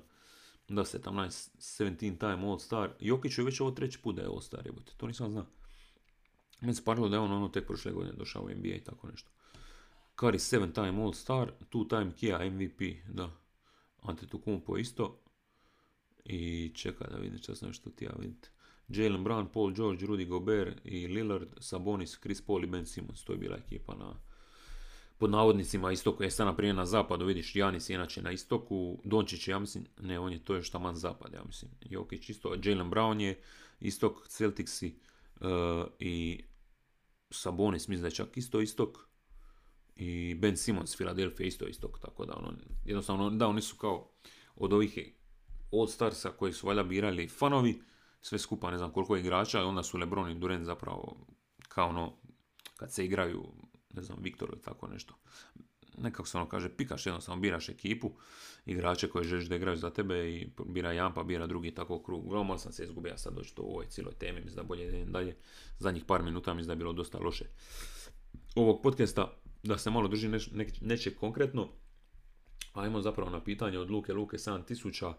da 17, 17 time All Star, Jokić je već ovo treći put da je All Star jebote, to nisam znao. Meni se parilo da je on ono tek prošle godine došao u NBA i tako nešto. Curry 7 time All Star, 2 time Kia MVP, da. Antetokounmpo isto. I čeka da vidim što sam što ti ja vidite. Jalen Brown, Paul George, Rudy Gobert i Lillard, Sabonis, Chris Paul i Ben Simmons. To je bila ekipa na pod navodnicima istoku. Jeste na primjer na zapadu, vidiš Janis inače na istoku, Dončić ja mislim, ne on je to je man zapad, ja mislim. Jokić isto, Jalen Brown je istok, Celticsi uh, i Sabonis mislim da je čak isto istok i Ben Simmons, Philadelphia isto istok, tako da ono, jednostavno da oni su kao od ovih All Starsa koji su valjda birali fanovi, sve skupa, ne znam koliko igrača, i onda su Lebron i Durant zapravo kao ono, kad se igraju, ne znam, Viktor ili tako nešto. Nekako se ono kaže, pikaš jednostavno, biraš ekipu, igrače koje želiš da igraju za tebe i bira jedan pa bira drugi tako krug. Uglavnom sam se izgubio sad doći u ovoj cijeloj temi, mislim da bolje dalje. Zadnjih par minuta mislim da je bilo dosta loše. Ovog podcasta, da se malo drži nečeg konkretno, ajmo zapravo na pitanje od Luke Luke 7000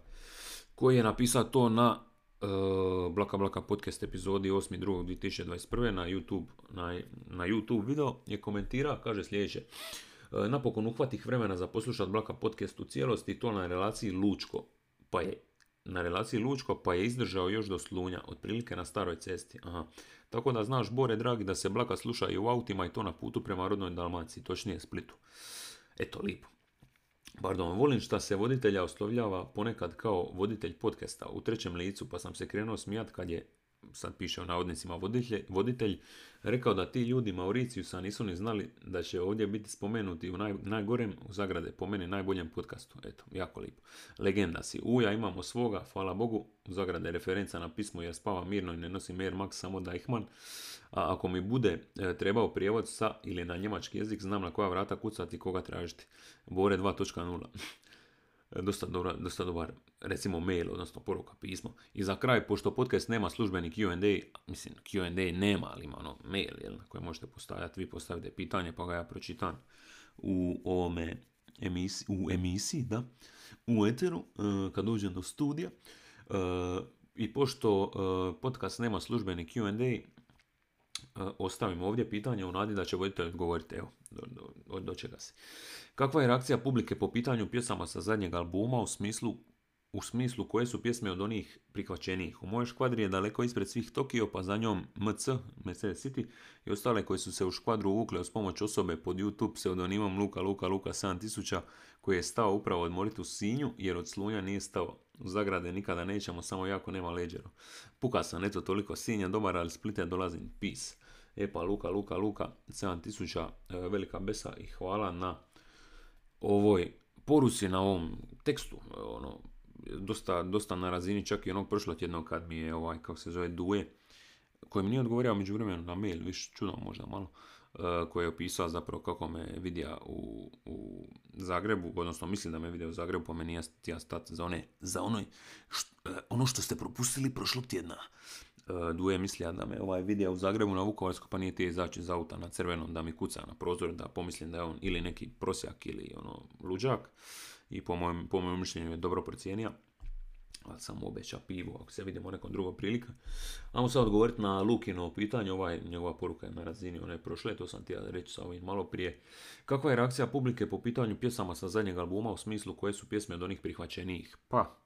koji je napisao to na Eh, Blaka Blaka podcast epizodi 8.2.2021. na YouTube, na, na YouTube video je komentira, kaže sljedeće. Eh, napokon uhvatih vremena za poslušat Blaka podcast u cijelosti to na relaciji Lučko. Pa je na relaciji Lučko pa je izdržao još do Slunja, otprilike na staroj cesti. Aha. Tako da znaš, Bore, dragi, da se Blaka sluša i u autima i to na putu prema rodnoj Dalmaciji, točnije Splitu. Eto, lipo. Pardon, volim šta se voditelja oslovljava ponekad kao voditelj podcasta u trećem licu, pa sam se krenuo smijat kad je, sad piše u navodnicima voditelj, voditelj rekao da ti ljudi Mauriciusa nisu ni znali da će ovdje biti spomenuti u naj, najgorem, u zagrade, po meni najboljem podcastu. Eto, jako lipo. Legenda si. Uja imamo svoga, hvala Bogu, u zagrade referenca na pismo jer spava mirno i ne nosi Air Max, samo Deichmann. A ako mi bude e, trebao prijevod sa ili na njemački jezik, znam na koja vrata kucati i koga tražiti. Bore 2.0. dosta, dobra, dosta dobar, recimo mail, odnosno poruka, pismo. I za kraj, pošto podcast nema službeni Q&A, mislim Q&A nema, ali ima ono mail jel, koje možete postavljati, vi postavite pitanje pa ga ja pročitam u ovome emisiji, u emisiji, da, u eteru, e, kad dođem do studija. E, I pošto podcast nema službeni Q&A, ostavim ovdje pitanje u nadi da će voditelj odgovoriti, evo, do, do, do čega se. Kakva je reakcija publike po pitanju pjesama sa zadnjeg albuma u smislu u smislu koje su pjesme od onih prihvaćenijih. U mojoj škvadri je daleko ispred svih Tokio, pa za njom MC, Mercedes City i ostale koji su se u škvadru uvukle uz pomoć osobe pod YouTube pseudonimom Luka Luka Luka 7000 koji je stao upravo odmoriti u Sinju jer od Slunja nije stao. U zagrade nikada nećemo, samo jako nema leđero. Puka sam, eto toliko Sinja, dobar, ali Splite dolazim. Peace. E pa Luka, Luka, Luka, 7000 e, velika besa i hvala na ovoj poruci, na ovom tekstu. Ono, dosta, dosta na razini čak i onog prošlotjednog kad mi je ovaj, kako se zove, Duje, koji mi nije odgovorio među vremenu na mail, više čudno možda malo, koji je opisao zapravo kako me vidija u, u Zagrebu, odnosno mislim da me vidio u Zagrebu, pa me nije ja stat za one, za onoj, št, uh, ono što ste propustili prošlog tjedna. Uh, Duje mislija da me ovaj vidija u Zagrebu na Vukovarsko, pa nije ti izaći iz auta na crvenom da mi kuca na prozor, da pomislim da je on ili neki prosjak ili ono luđak i po mojem, po mojem mišljenju je dobro procijenio. Ali sam obeća pivo, ako se vidimo nekom drugom prilika. Ajmo sad odgovoriti na Lukino pitanje, ovaj, njegova poruka je na razini one prošle, to sam ti ja reći sa ovim malo prije. Kakva je reakcija publike po pitanju pjesama sa zadnjeg albuma u smislu koje su pjesme od onih prihvaćenijih? Pa,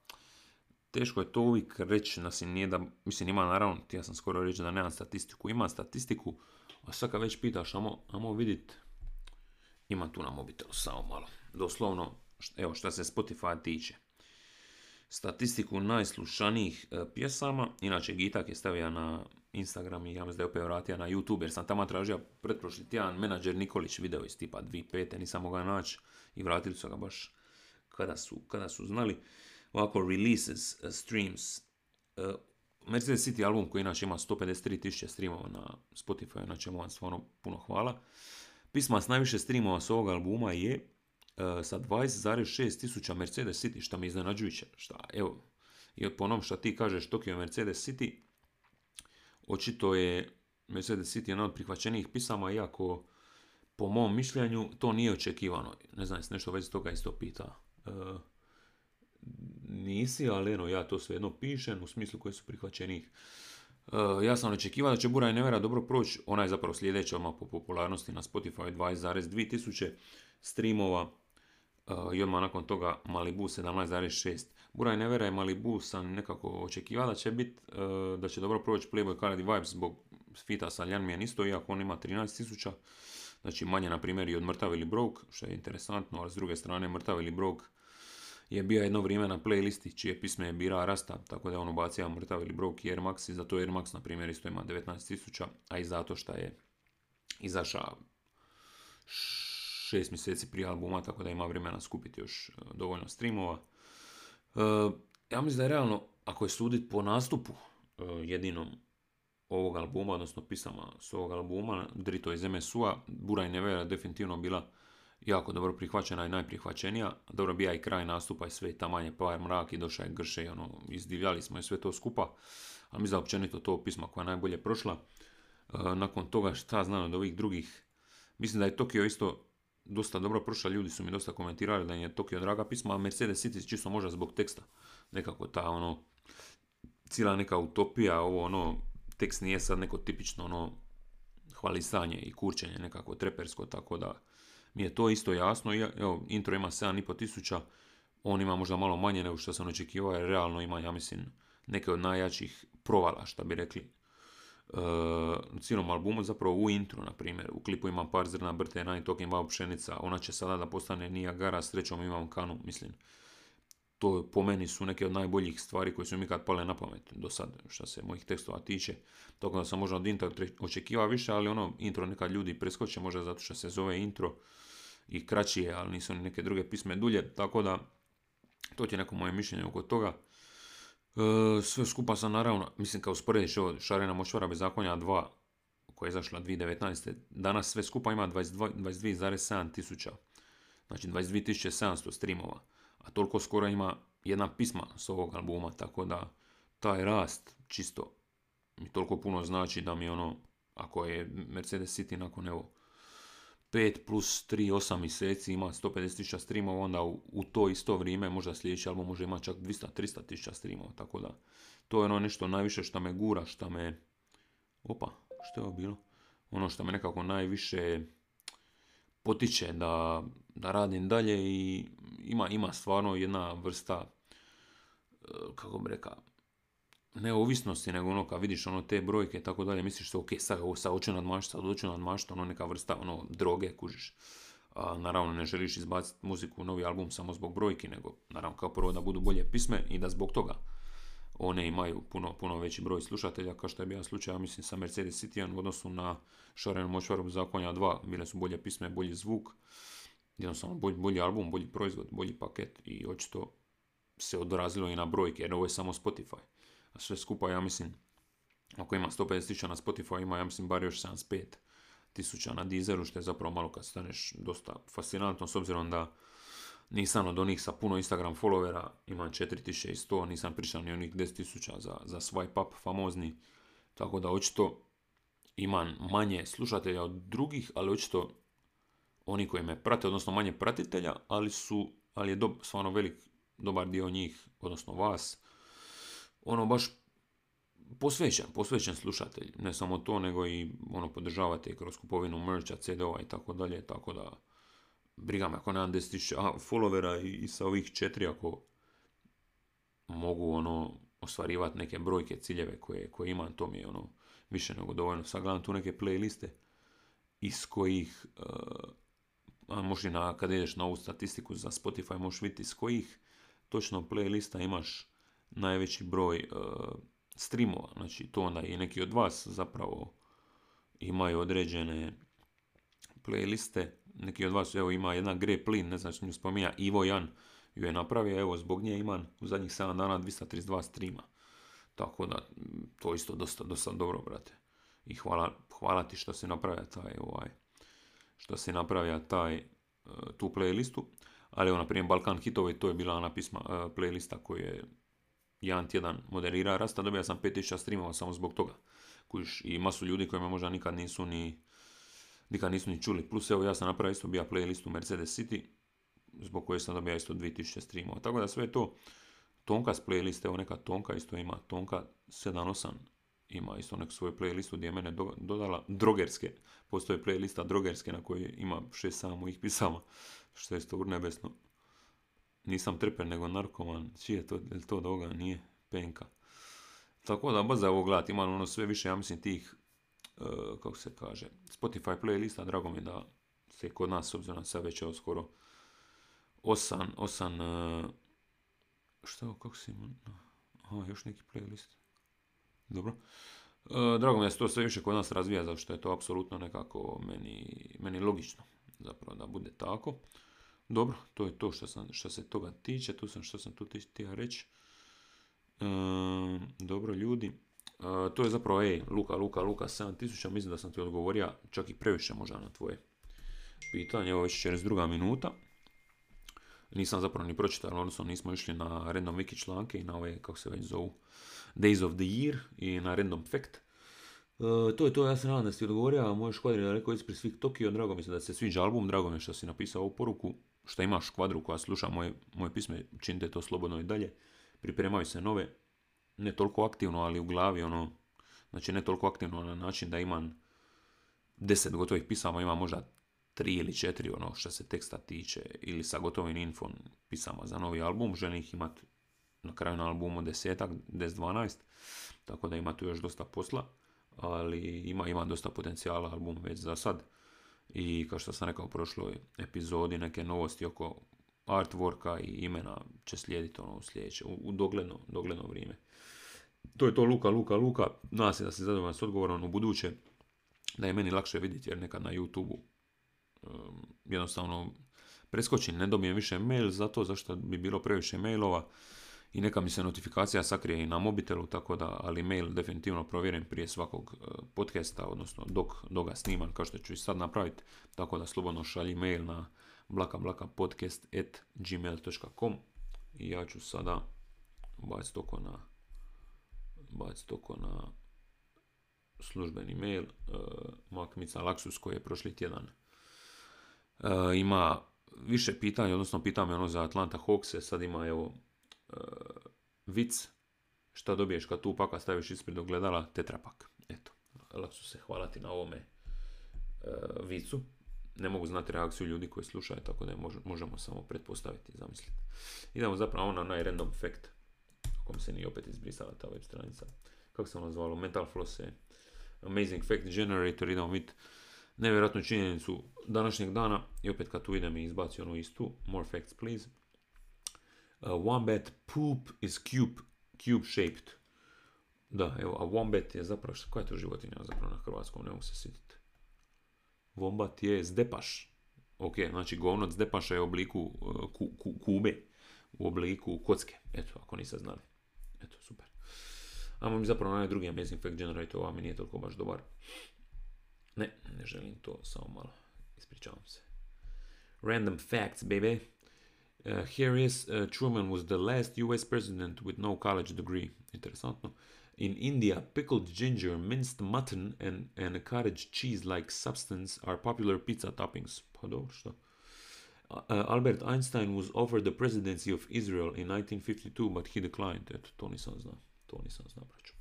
teško je to uvijek reći, nas nije da, mislim ima naravno, ja sam skoro reći da nemam statistiku, ima statistiku, a sad kad već pitaš, amo, vidit, ima tu na mobitelu, samo malo, doslovno, evo što se Spotify tiče statistiku najslušanijih e, pjesama. Inače, Gitak je stavio na Instagram i ja mislim da je opet vratio na YouTube, jer sam tamo tražio pretprošli tjedan menadžer Nikolić video iz tipa 2005. Nisam mogao naći i vratili su ga baš kada su, kada su znali. Ovako, releases, uh, streams. Uh, Mercedes City album koji inače ima 153.000 streamova na Spotify, znači vam stvarno puno hvala. Pisma s najviše streamova s ovog albuma je E, sa 20,6 tisuća Mercedes City, što mi iznenađujuće. Šta, evo, i po onom što ti kažeš Tokio Mercedes City, očito je Mercedes City jedna od prihvaćenijih pisama, iako po mom mišljenju to nije očekivano. Ne znam, se nešto već toga isto pita. E, nisi, ali eno, ja to svejedno pišem u smislu koji su prihvaćenijih. E, ja sam očekivao da će Bura i Nevera dobro proći. Ona je zapravo sljedeća odmah po popularnosti na Spotify 20,2 tisuće streamova i odmah nakon toga Malibu 17.6. Buraj Nevera i Malibu sam nekako očekivao da će biti, e, da će dobro proći Playboy Cardi Vibes zbog fita sa Ljan isto, iako on ima 13.000, znači manje na primjer i od Mrtav ili Broke, što je interesantno, ali s druge strane Mrtav ili Broke je bio jedno vrijeme na playlisti čije pisme je bira Rasta, tako da je on ubacio Mrtav ili Broke i Air Max i zato Air Max na primjer isto ima 19.000, a i zato što je izašao šest mjeseci prije albuma, tako da ima vremena skupiti još e, dovoljno streamova. E, ja mislim da je realno, ako je sudit po nastupu e, jedinom ovog albuma, odnosno pisama s ovog albuma, Drito iz MSU-a, Bura i Nevera definitivno bila jako dobro prihvaćena i najprihvaćenija. Dobro bija i kraj nastupa i sve, taman je par mrak i došao je grše i ono, izdivljali smo i sve to skupa. Ali mislim da općenito to pisma koja je najbolje prošla. nakon toga šta znam od ovih drugih, mislim da je Tokio isto dosta dobro prošla, ljudi su mi dosta komentirali da im je Tokio draga pisma, a Mercedes City čisto možda zbog teksta. Nekako ta ono, cijela neka utopija, ovo ono, tekst nije sad neko tipično ono, hvalisanje i kurčenje nekako trepersko, tako da mi je to isto jasno. Evo, intro ima 7,5 tisuća, on ima možda malo manje nego što sam očekivao, jer realno ima, ja mislim, neke od najjačih provala, što bi rekli, uh, cijelom albumu, zapravo u intru, na primjer, u klipu imam par zrna brte, nine talking about pšenica, ona će sada da postane Niagara, srećom imam kanu, mislim. To po meni su neke od najboljih stvari koje su mi kad pale na pamet do sad, što se mojih tekstova tiče. Tako da sam možda od intro očekivao više, ali ono, intro nekad ljudi preskoče, možda zato što se zove intro i kraći je, ali nisu ni neke druge pisme dulje, tako da to je neko moje mišljenje oko toga. E, sve skupa sam naravno, mislim kao usporediš ovo Šarena močvara bez zakonja 2 koja je izašla 2019. Danas sve skupa ima 22,7 tisuća. Znači 22.700 streamova. A toliko skoro ima jedna pisma s ovog albuma, tako da taj rast čisto mi toliko puno znači da mi ono, ako je Mercedes City nakon evo 5 plus 3, 8 mjeseci ima 150.000 streamova, onda u, to isto vrijeme možda sljedeći album može imati čak 200-300 tisuća streamova, tako da to je ono nešto najviše što me gura, što me... Opa, što je ovo bilo? Ono što me nekako najviše potiče da, da radim dalje i ima, ima stvarno jedna vrsta, e, kako bi rekao, ne ovisnosti, nego ono kad vidiš ono te brojke i tako dalje, misliš se ok, sad, sad hoću nadmašiti, sad hoću nadmašiti, ono neka vrsta ono, droge, kužiš. A, naravno ne želiš izbaciti muziku, novi album samo zbog brojki, nego naravno kao prvo da budu bolje pisme i da zbog toga one imaju puno, puno veći broj slušatelja, kao što je bio slučaj, ja mislim, sa Mercedes City u odnosu na Šarenu Močvaru Zakonja 2, bile su bolje pisme, bolji zvuk, jednostavno bolji, bolji album, bolji proizvod, bolji paket i očito se odrazilo i na brojke, jer ovo je samo Spotify sve skupa, ja mislim, ako ima 150 tisuća na Spotify, ima, ja mislim, bar još 75 tisuća na Deezeru, što je zapravo malo kad staneš dosta fascinantno, s obzirom da nisam od onih sa puno Instagram followera, imam 4100, nisam pričao ni onih 10.000 za, za swipe up famozni, tako da očito imam manje slušatelja od drugih, ali očito oni koji me prate, odnosno manje pratitelja, ali su, ali je do, stvarno velik, dobar dio njih, odnosno vas, ono baš posvećen, posvećen slušatelj. Ne samo to, nego i ono podržavate kroz kupovinu mercha, CD-ova i tako dalje, tako da briga me ako nemam 10.000 followera i, i sa ovih četiri ako mogu ono ostvarivati neke brojke, ciljeve koje, koje imam, to mi je ono više nego dovoljno. Sad gledam tu neke playliste iz kojih, uh, a možda na, kad ideš na ovu statistiku za Spotify, možeš vidjeti iz kojih točno playlista imaš najveći broj uh, streamova. Znači to onda i neki od vas zapravo imaju određene playliste. Neki od vas, evo ima jedna Gre Plin, ne znam što nju spominja, Ivo Jan ju je napravio, evo zbog nje imam u zadnjih 7 dana 232 streama. Tako da, to isto dosta, dosta dobro, brate. I hvala, hvala ti što si napravio taj, ovaj, što si napravio taj, e, tu playlistu. Ali evo, na primjer, Balkan hitovi, to je bila ona pisma, e, playlista koju je jedan tjedan moderira rasta, dobija sam 5000 streamova samo zbog toga. Kužiš, i masu ljudi koji me možda nikad nisu ni, nikad nisu ni čuli. Plus evo ja sam napravio isto bija playlistu Mercedes City, zbog koje sam dobio isto 2000 streamova. Tako da sve to, Tonka s playliste, evo neka Tonka isto ima, Tonka 78 ima isto neku svoju playlistu gdje je mene dodala drogerske. Postoje playlista drogerske na kojoj ima šest samo mojih pisama, što je isto urnebesno. Nisam trper nego narkoman, čiji je to, je to doga, nije penka. Tako da, baš za ovo gledati, imam ono sve više, ja mislim, tih, uh, kako se kaže, Spotify playlista, drago mi da se kod nas, s obzirom sve već je skoro osam, osam, uh, što, kako se ima, aha, još neki playlist. Dobro. Uh, drago mi da se to sve više kod nas razvija, zato što je to apsolutno nekako meni, meni logično, zapravo da bude tako. Dobro, to je to što, sam, što se toga tiče, tu sam što sam tu htio reći. E, dobro ljudi, e, to je zapravo, ej, Luka, Luka, Luka, 7000, mislim da sam ti odgovorio čak i previše možda na tvoje pitanje, evo već čez druga minuta. Nisam zapravo ni pročitao, odnosno nismo išli na random wiki članke i na ove, kako se već zovu, Days of the Year i na random fact. Uh, to je to, ja se nadam da si odgovorio, a moj škvadri je rekao ispred svih Tokio, drago mi se da se sviđa album, drago mi je što si napisao ovu poruku, što imaš kvadru koja sluša moje, moje pisme, činite to slobodno i dalje. Pripremaju se nove, ne toliko aktivno, ali u glavi ono, znači ne toliko aktivno na način da imam deset gotovih pisama, imam možda tri ili četiri ono što se teksta tiče ili sa gotovim infom pisama za novi album, želim ih imati na kraju na albumu desetak, des 12, tako da ima tu još dosta posla, ali ima, ima dosta potencijala album već za sad i kao što sam rekao u prošloj epizodi, neke novosti oko artworka i imena će slijediti ono u sljedeće, u, dogledno, dogledno vrijeme. To je to Luka, Luka, Luka. Nadam se da se zadovoljan s odgovorom u buduće, da je meni lakše vidjeti jer nekad na YouTube um, jednostavno preskočim, ne dobijem više mail zato zašto bi bilo previše mailova i neka mi se notifikacija sakrije i na mobitelu, tako da, ali mail definitivno provjerim prije svakog e, podcasta, odnosno dok, dok ga snimam, kao što ću i sad napraviti, tako da slobodno šalji mail na blakablakapodcast.gmail.com i ja ću sada baciti oko na baciti oko na službeni mail uh, Makmica Laksus koji je prošli tjedan. Uh, ima više pitanja, odnosno pita me ono za Atlanta Hawks, sad ima evo vic, šta dobiješ kad tu paka staviš ispred ogledala, tetrapak. Eto, laksu se hvala ti na ovome uh, vicu. Ne mogu znati reakciju ljudi koji slušaju, tako da možemo samo pretpostaviti i zamisliti. Idemo zapravo na onaj random fact, ako mi se nije opet izbrisala ta web stranica. Kako se ono zvalo? Mental Floss je Amazing Fact Generator, idemo vidjeti nevjerojatnu činjenicu današnjeg dana i opet kad tu idem i izbaci ono istu, more facts please. Uh, wombat poop is cube, cube shaped. Da, evo, a wombat je zapravo, šta, koja je to životinja zapravo na hrvatskom, ne mogu se sjetiti. Wombat je zdepaš. Ok, znači govno zdepaša je u obliku uh, ku, ku, kube, u obliku kocke. Eto, ako niste znali. Eto, super. Amo mi zapravo onaj drugi Amazing Fact Generator, ova mi nije toliko baš dobar. Ne, ne želim to, samo malo. Ispričavam se. Random facts, baby. Uh, here is uh, Truman was the last US president with no college degree. Interesantno. In India, pickled ginger, minced mutton, and, and a cottage cheese like substance are popular pizza toppings. Pa? Uh, Albert Einstein was offered the presidency of Israel in 1952, but he declined. Eto, to nisam znao. To nisam znao, braću.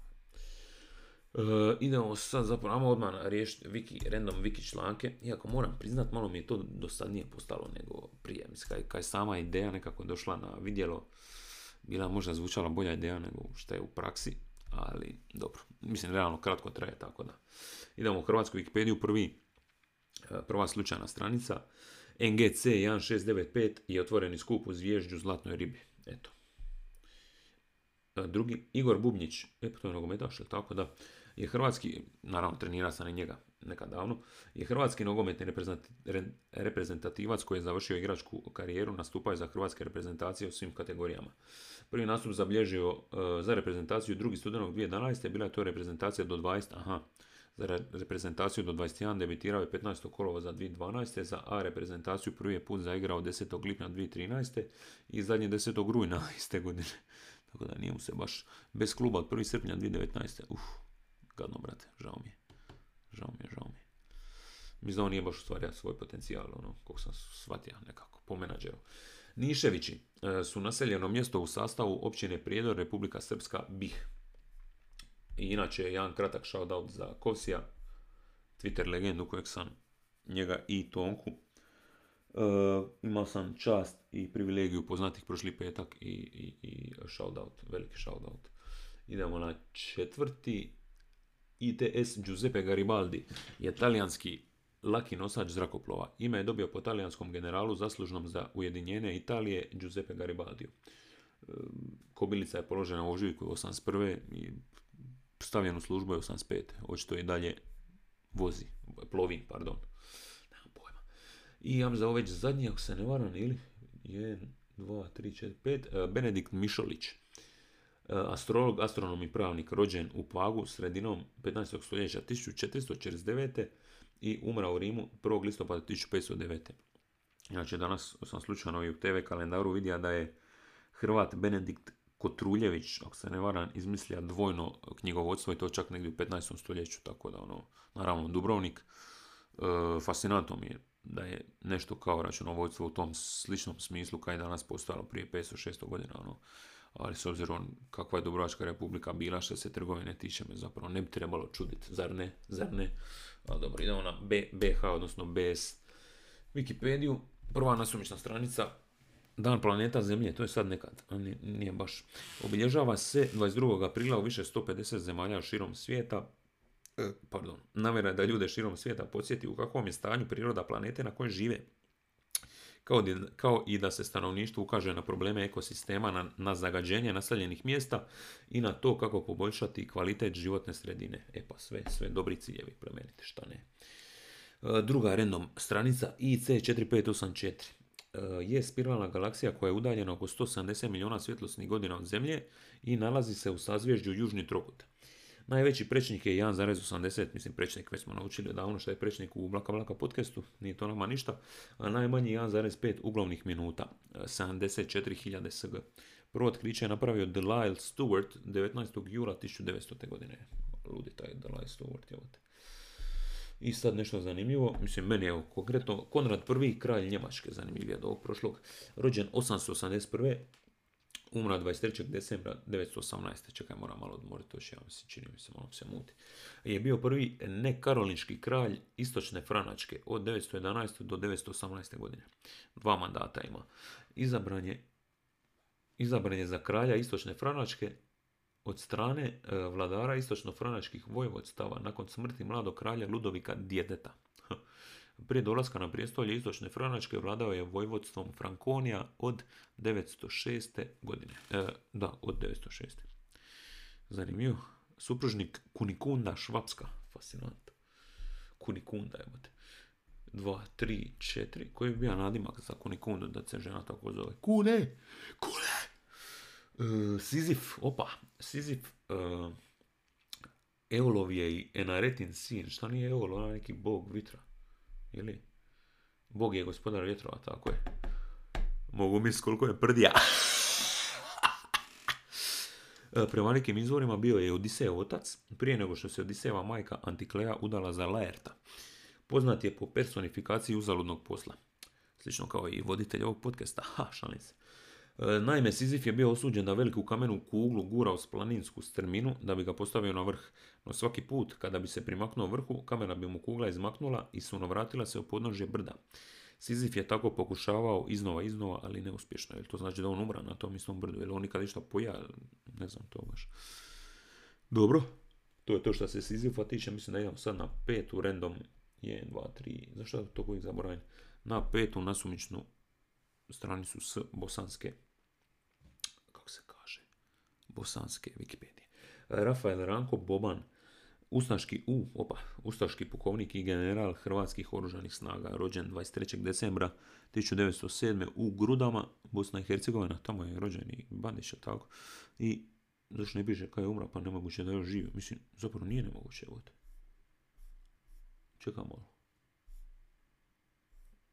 E, idemo sad zapravo, ajmo odmah riješiti wiki, random wiki članke, iako moram priznat, malo mi je to dosadnije postalo nego prije. Mislim, kaj, kaj sama ideja nekako je došla na vidjelo, bila možda zvučala bolja ideja nego što je u praksi, ali dobro, mislim, realno kratko traje, tako da. Idemo u Hrvatsku Wikipediju, prvi, e, prva slučajna stranica, NGC 1695 je otvoreni skup u zvježđu Zlatnoj ribi. Eto. E, drugi, Igor Bubnjić, e pa to je nogometaš, tako da, je hrvatski, naravno trenira sam i njega nekad davno, je hrvatski nogometni reprezentativac koji je završio igračku karijeru, nastupao za hrvatske reprezentacije u svim kategorijama. Prvi nastup zabilježio e, za reprezentaciju drugi studenog 2011. Bila je to reprezentacija do 20, aha, za reprezentaciju do 21 debitirao je 15. kolova za 2012. Za A reprezentaciju prvi je put zaigrao 10. lipnja 2013. i zadnji 10. rujna iste godine. Tako da nije mu se baš bez kluba od 1. srpnja 2019. Uf, gadno brate, žao mi je. Žao mi je, žao mi je. Mislim da nije baš ustvario svoj potencijal, ono, koliko sam shvatio nekako, po menadžeru. Niševići e, su naseljeno mjesto u sastavu općine Prijedor, Republika Srpska, BiH. I inače, jedan kratak shoutout za Kosija, Twitter legendu kojeg sam njega i Tonku. Uh, imao sam čast i privilegiju poznatih prošli petak i, i, i shoutout, veliki shoutout. Idemo na četvrti. ITS Giuseppe Garibaldi je talijanski laki nosač zrakoplova. Ime je dobio po talijanskom generalu zaslužnom za ujedinjenje Italije Giuseppe Garibaldi. Kobilica je položena u ožujku 81. i stavljen u službu je 85. Očito i dalje vozi, plovi, pardon. Nemam pojma. I imam za već zadnji, ako se ne varam, ili 1, 2, 3, 4, 5, Benedikt Mišolić. E, astrolog, astronom i pravnik, rođen u Pagu sredinom 15. stoljeća 1449. i umrao u Rimu 1. listopada 1509. Znači, danas sam slučajno i u TV kalendaru vidio da je Hrvat Benedikt Kotruljević, ako se ne varam, izmislija dvojno knjigovodstvo i to čak negdje u 15. stoljeću, tako da ono, naravno Dubrovnik, e, fascinantno mi je da je nešto kao računovodstvo u tom sličnom smislu kao je danas postojalo prije 500-600 godina, ono, ali s obzirom kakva je Dubrovačka republika bila što se trgovine tiče me zapravo ne bi trebalo čuditi, zar ne, zar ne, ali dobro, idemo na BH, odnosno BS Wikipediju, prva nasumična stranica, Dan planeta Zemlje, to je sad nekad, nije baš. Obilježava se 22. aprila u više 150 zemalja širom svijeta. E, pardon, namjera je da ljude širom svijeta podsjeti u kakvom je stanju priroda planete na kojoj žive. Kao, kao i da se stanovništvo ukaže na probleme ekosistema, na, na zagađenje naseljenih mjesta i na to kako poboljšati kvalitet životne sredine. E pa sve, sve dobri ciljevi plemenite, šta ne. E, druga random stranica IC4584. E, je spiralna galaksija koja je udaljena oko 170 milijuna svjetlosnih godina od Zemlje i nalazi se u sazvježđu Južni trokut. Najveći prečnik je 1,80, mislim prečnik već smo naučili davno što je prečnik u Blaka Blaka podcastu, nije to nama ništa, a najmanji 1,5 uglavnih minuta, 74.000 sg. Prvo otkriće je napravio Delisle Stewart 19. jula 1900. godine. Ludi taj Delisle Stewart, je i sad nešto zanimljivo, mislim meni je konkretno Konrad I, kralj Njemačke, zanimljivije od ovog prošlog, rođen 881. Umra 23. decembra 918. Čekaj, moram malo odmoriti, to ja mislim, čini mi se, malo se muti. Je bio prvi nekarolinski kralj istočne Franačke od 911. do 918. godine. Dva mandata ima. Izabran je, izabran je za kralja istočne Franačke od strane e, vladara istočno-franačkih vojvodstava nakon smrti mladog kralja Ludovika Djedeta. Prije dolaska na prijestolje istočne Franačke vladao je vojvodstvom Frankonija od 906. godine. E, da, od 906. Zanimljivo. Supružnik Kunikunda Švapska. Fascinant. Kunikunda, jebate. 2, 3, 4. Koji bi bio nadimak za Kunikundu da se žena tako zove? Kune! Kune! Uh, Sizif, opa, Sizif, uh, Eolov je i Enaretin sin. Šta nije Eol, ona neki bog vitra? Ili? Bog je gospodar vjetrova, tako je. Mogu misliti koliko je prdija. E, prema nekim izvorima bio je Odisejev otac, prije nego što se Odisejeva majka Antikleja udala za Laerta. Poznat je po personifikaciji uzaludnog posla. Slično kao i voditelj ovog podcasta. Ha, šalim se. E, Naime, Sizif je bio osuđen da veliku kamenu kuglu gurao s planinsku strminu da bi ga postavio na vrh. No svaki put kada bi se primaknuo vrhu, kamena bi mu kugla izmaknula i sunovratila se u podnožje brda. Sizif je tako pokušavao iznova iznova, ali neuspješno. Jel to znači da on umra na tom istom brdu? Jel on nikad išta poja? Ne znam to baš. Dobro, to je to što se Sizifa tiče. Mislim da idemo sad na petu random 1, 2, 3, zašto to uvijek zaboravim? Na petu nasumičnu stranicu s bosanske, bosanske Wikipedije. Rafael Ranko Boban, Ustaški U, opa, Ustaški pukovnik i general Hrvatskih oružanih snaga, rođen 23. decembra 1907. u Grudama, Bosna i Hercegovina, tamo je rođen i Bandić, tako. I zašto ne piše kada je umra, pa nemoguće da još živio. Mislim, zapravo nije nemoguće, evo Čekamo.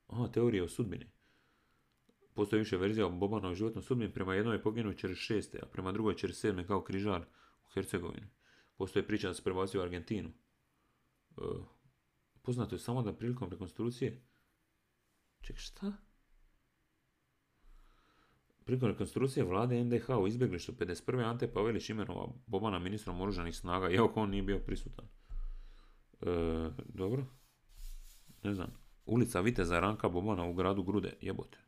Aha, teorija o sudbini. Postoji više verzija o Bobanovoj životnoj sudbini. Prema jednoj je poginuo šeste, a prema drugoj čer sedme kao križar u Hercegovini. Postoji priča da se prebacio u Argentinu. E, poznato je samo da prilikom rekonstrukcije... Ček, šta? Prilikom rekonstrukcije vlade NDH u izbjeglištu 51. Ante Pavelić imenova Bobana ministrom oružanih snaga, iako on nije bio prisutan. E, dobro. Ne znam. Ulica Viteza Ranka Bobana u gradu Grude. Jebote.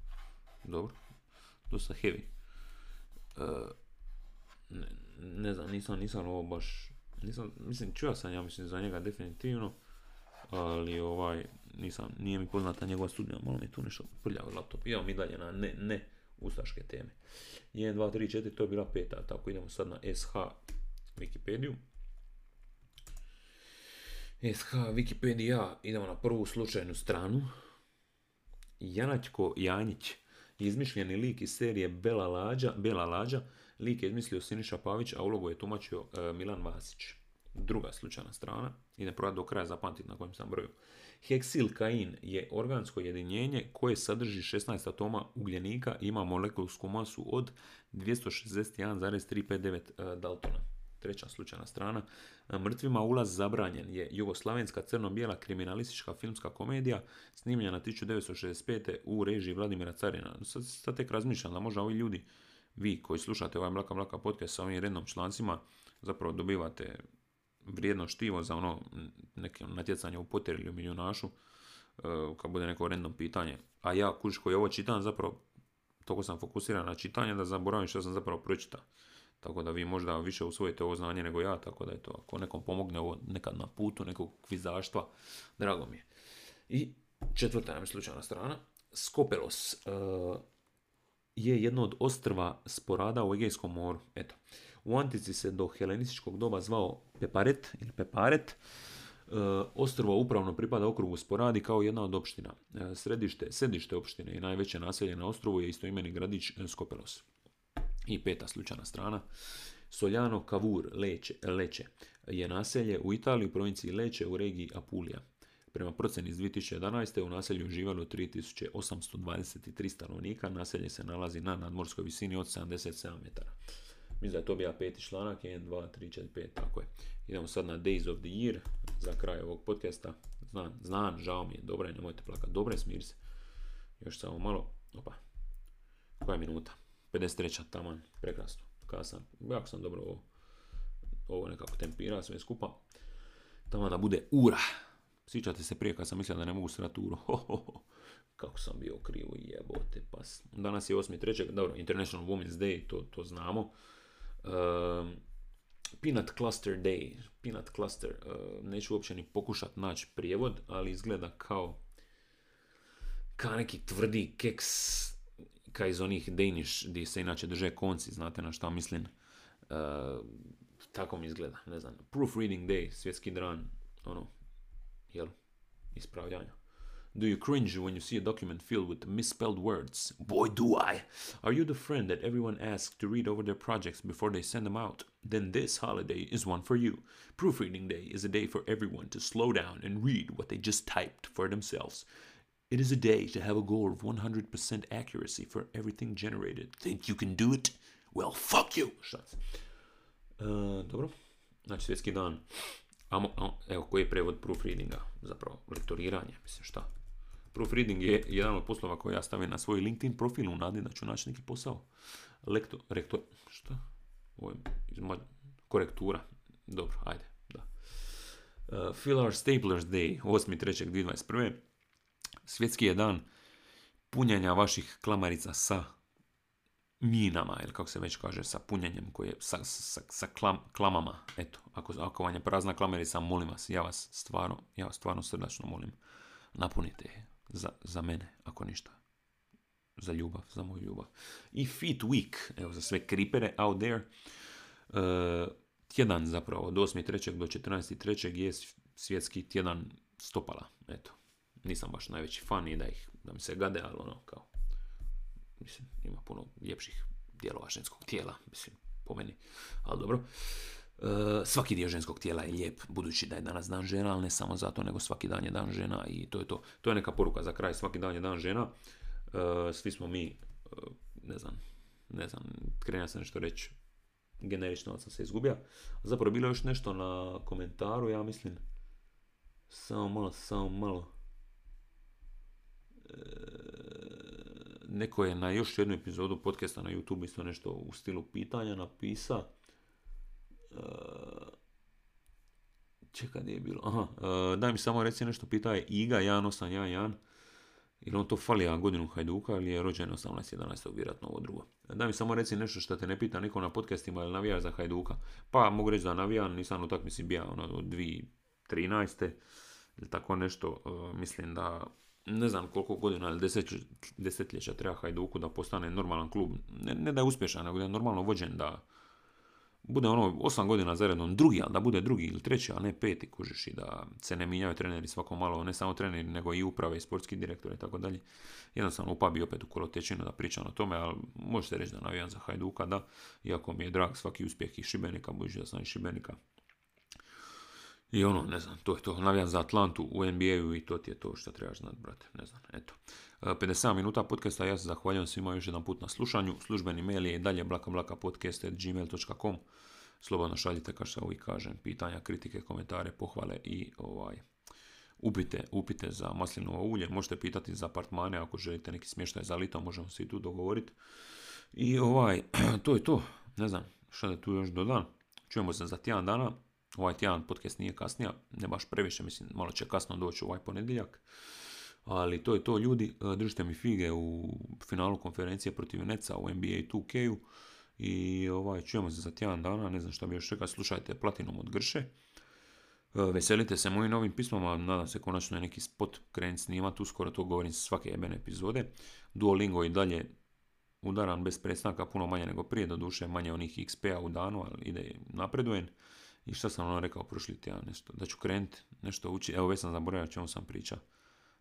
Dobro. Dosta heavy. E, ne, znam, nisam, nisam ovo baš... Nisam, mislim, čuo sam ja mislim za njega definitivno. Ali ovaj, nisam, nije mi poznata njegova studija, malo mi tu nešto prljavo laptop. Idemo mi dalje na ne, ne ustaške teme. 1, 2, 3, 4, to je bila peta, tako idemo sad na SH Wikipediju. SH Wikipedia, idemo na prvu slučajnu stranu. Janačko Janjić, izmišljeni lik iz serije Bela Lađa, Bela Lađa, lik je izmislio Siniša Pavić, a ulogu je tumačio e, Milan Vasić. Druga slučajna strana, idem prva do kraja zapamtiti na kojem sam broju. Heksilkain je organsko jedinjenje koje sadrži 16 atoma ugljenika i ima molekulsku masu od 261,359 e, Daltona treća slučajna strana. Mrtvima ulaz zabranjen je jugoslavenska crno-bijela kriminalistička filmska komedija snimljena 1965. u režiji Vladimira Carina. Sad, sad tek razmišljam da možda ovi ljudi, vi koji slušate ovaj Mlaka Mlaka podcast sa ovim rednom člancima, zapravo dobivate vrijedno štivo za ono neke natjecanje u poter ili u milijunašu, e, kad bude neko random pitanje. A ja, kuš koji ovo čitam, zapravo toliko sam fokusiran na čitanje da zaboravim što sam zapravo pročitao. Tako da vi možda više usvojite ovo znanje nego ja, tako da je to, ako nekom pomogne ovo nekad na putu nekog kvizaštva, drago mi je. I četvrta nam slučajna strana, Skopelos uh, je jedno od ostrva sporada u Egejskom moru. Eto, u Antici se do helenističkog doba zvao Peparet ili Peparet, Uh, ostrvo upravno pripada okrugu Sporadi kao jedna od opština. Središte, središte opštine i najveće naselje na ostrovu je istoimeni gradić Skopelos. I peta slučajna strana. Soljano Cavour Leće, Leće je naselje u Italiji u provinciji Leće u regiji Apulija. Prema procjeni iz 2011. u naselju živalo 3823 stanovnika. Naselje se nalazi na nadmorskoj visini od 77 metara. Mislim da je to bio peti članak, 1, 2, 3, 4, 5, tako je. Idemo sad na Days of the Year, za kraj ovog podcasta. Znam, znam, žao mi je, dobro je, nemojte plakati, dobro je, smiri se. Još samo malo, opa, koja je minuta? 53. taman, prekrasno. Kada sam, jako sam dobro ovo, ovo nekako tempira sve skupa. Tamo da bude ura. Sjećate se prije kad sam mislio da ne mogu srati uru. kako sam bio krivo jebote pas. Danas je 8.3. Dobro, International Women's Day, to, to znamo. Um, Peanut Cluster Day. Peanut Cluster. Uh, neću uopće ni pokušat naći prijevod, ali izgleda kao kao neki tvrdi keks ka iz onih Danish gdje se inače drže konci, znate na šta mislim. Uh, tako mi izgleda, ne znam. Proofreading Day, svjetski ono, jel, ispravljanja. Do you cringe when you see a document filled with misspelled words? Boy, do I! Are you the friend that everyone asks to read over their projects before they send them out? Then this holiday is one for you. Proofreading Day is a day for everyone to slow down and read what they just typed for themselves. It is a day to have a goal of 100% accuracy for everything generated. Think you can do it? Well, fuck you! Uh, dobro. Znači, svjetski dan. Amo, evo, koji je prevod proofreadinga? Zapravo, lektoriranje, mislim, šta? Proofreading je jedan od poslova koje ja stavim na svoj LinkedIn profil u nadi da ću naći neki posao. Lektor, rektor, šta? Ovo je korektura. Dobro, ajde, da. Uh, Filler Staplers Day, 8.3.2021. Svjetski je dan punjenja vaših klamarica sa minama, ili kako se već kaže, sa punjenjem, koje, sa, sa, sa klam, klamama. Eto, ako, ako vam je prazna klamerica, molim vas, ja vas stvarno, ja vas stvarno srdačno molim, napunite je za, za mene, ako ništa. Za ljubav, za moju ljubav. I Fit Week, evo za sve kripere out there. Uh, tjedan zapravo, od 8.3. do 14.3. je svjetski tjedan stopala. Eto, nisam baš najveći fan i da ih, da mi se gade, ali ono, kao, mislim, ima puno ljepših dijelova ženskog tijela, mislim, po meni, ali dobro. E, svaki dio ženskog tijela je lijep, budući da je danas dan žena, ali ne samo zato, nego svaki dan je dan žena i to je to. To je neka poruka za kraj, svaki dan je dan žena. E, svi smo mi, e, ne znam, ne znam, krenja sam nešto reći, generično sam se izgubio. Zapravo bilo još nešto na komentaru, ja mislim, samo malo, samo malo. Neko je na još jednu epizodu podcasta na YouTube isto nešto u stilu pitanja napisa. Čekaj, gdje je bilo? Aha, daj mi samo reci nešto, pita je Iga 1811. Ili on to fali ja godinu Hajduka ili je rođen 18.11. vjerojatno ovo drugo. Daj mi samo reci nešto što te ne pita niko na podcastima ili navija za Hajduka. Pa mogu reći da navijam, nisam u takmici bija ono, od 2013. ili tako nešto. mislim da ne znam koliko godina ili desetljeća treba Hajduku da postane normalan klub. Ne, ne da je uspješan, nego da je normalno vođen, da bude ono osam godina za redom drugi, ali da bude drugi ili treći, a ne peti, kužiš i da se ne mijenjaju treneri svako malo, ne samo treneri, nego i uprave i sportski direktori i tako dalje. Jednostavno upao bi opet u kolotečinu da pričam o tome, ali možete reći da navijam za Hajduka, da, iako mi je drag svaki uspjeh i Šibenika, budući da sam i Šibenika, i ono, ne znam, to je to. Navijam za Atlantu u NBA-u i to ti je to što trebaš znati, brate. Ne znam, eto. 57 e, minuta podcasta, ja se zahvaljujem svima još jedan put na slušanju. Službeni mail je i dalje blakablakapodcast.gmail.com Slobodno šaljite, kao što uvijek kažem, pitanja, kritike, komentare, pohvale i ovaj, upite, upite za maslinovo ulje. Možete pitati za apartmane ako želite neki smještaj za lito, možemo se i tu dogovoriti. I ovaj, to je to. Ne znam, što da tu još dodan. Čujemo se za tjedan dana. Ovaj tjedan podcast nije kasnija, ne baš previše, mislim, malo će kasno doći ovaj ponedjeljak. Ali to je to, ljudi, e, držite mi fige u finalu konferencije protiv Neca u NBA 2K-u. I ovaj, čujemo se za tjedan dana, ne znam šta bi još čekao, slušajte Platinom od Grše. E, veselite se mojim novim pismama, nadam se konačno je neki spot krenut snimati, uskoro to govorim svake jebene epizode. Duolingo i dalje udaran bez prestanka, puno manje nego prije, do duše manje onih XP-a u danu, ali ide napredujem. I šta sam ono rekao prošli tjedan nešto, da ću krenuti nešto učiti, evo već sam zaboravio o čemu sam pričao.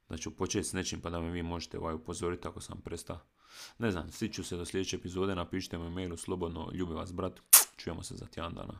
Da ću početi s nečim pa da me vi možete ovaj upozoriti ako sam prestao. Ne znam, ću se do sljedeće epizode, napišite mi mailu slobodno, ljubi vas brat, čujemo se za tjedan dana.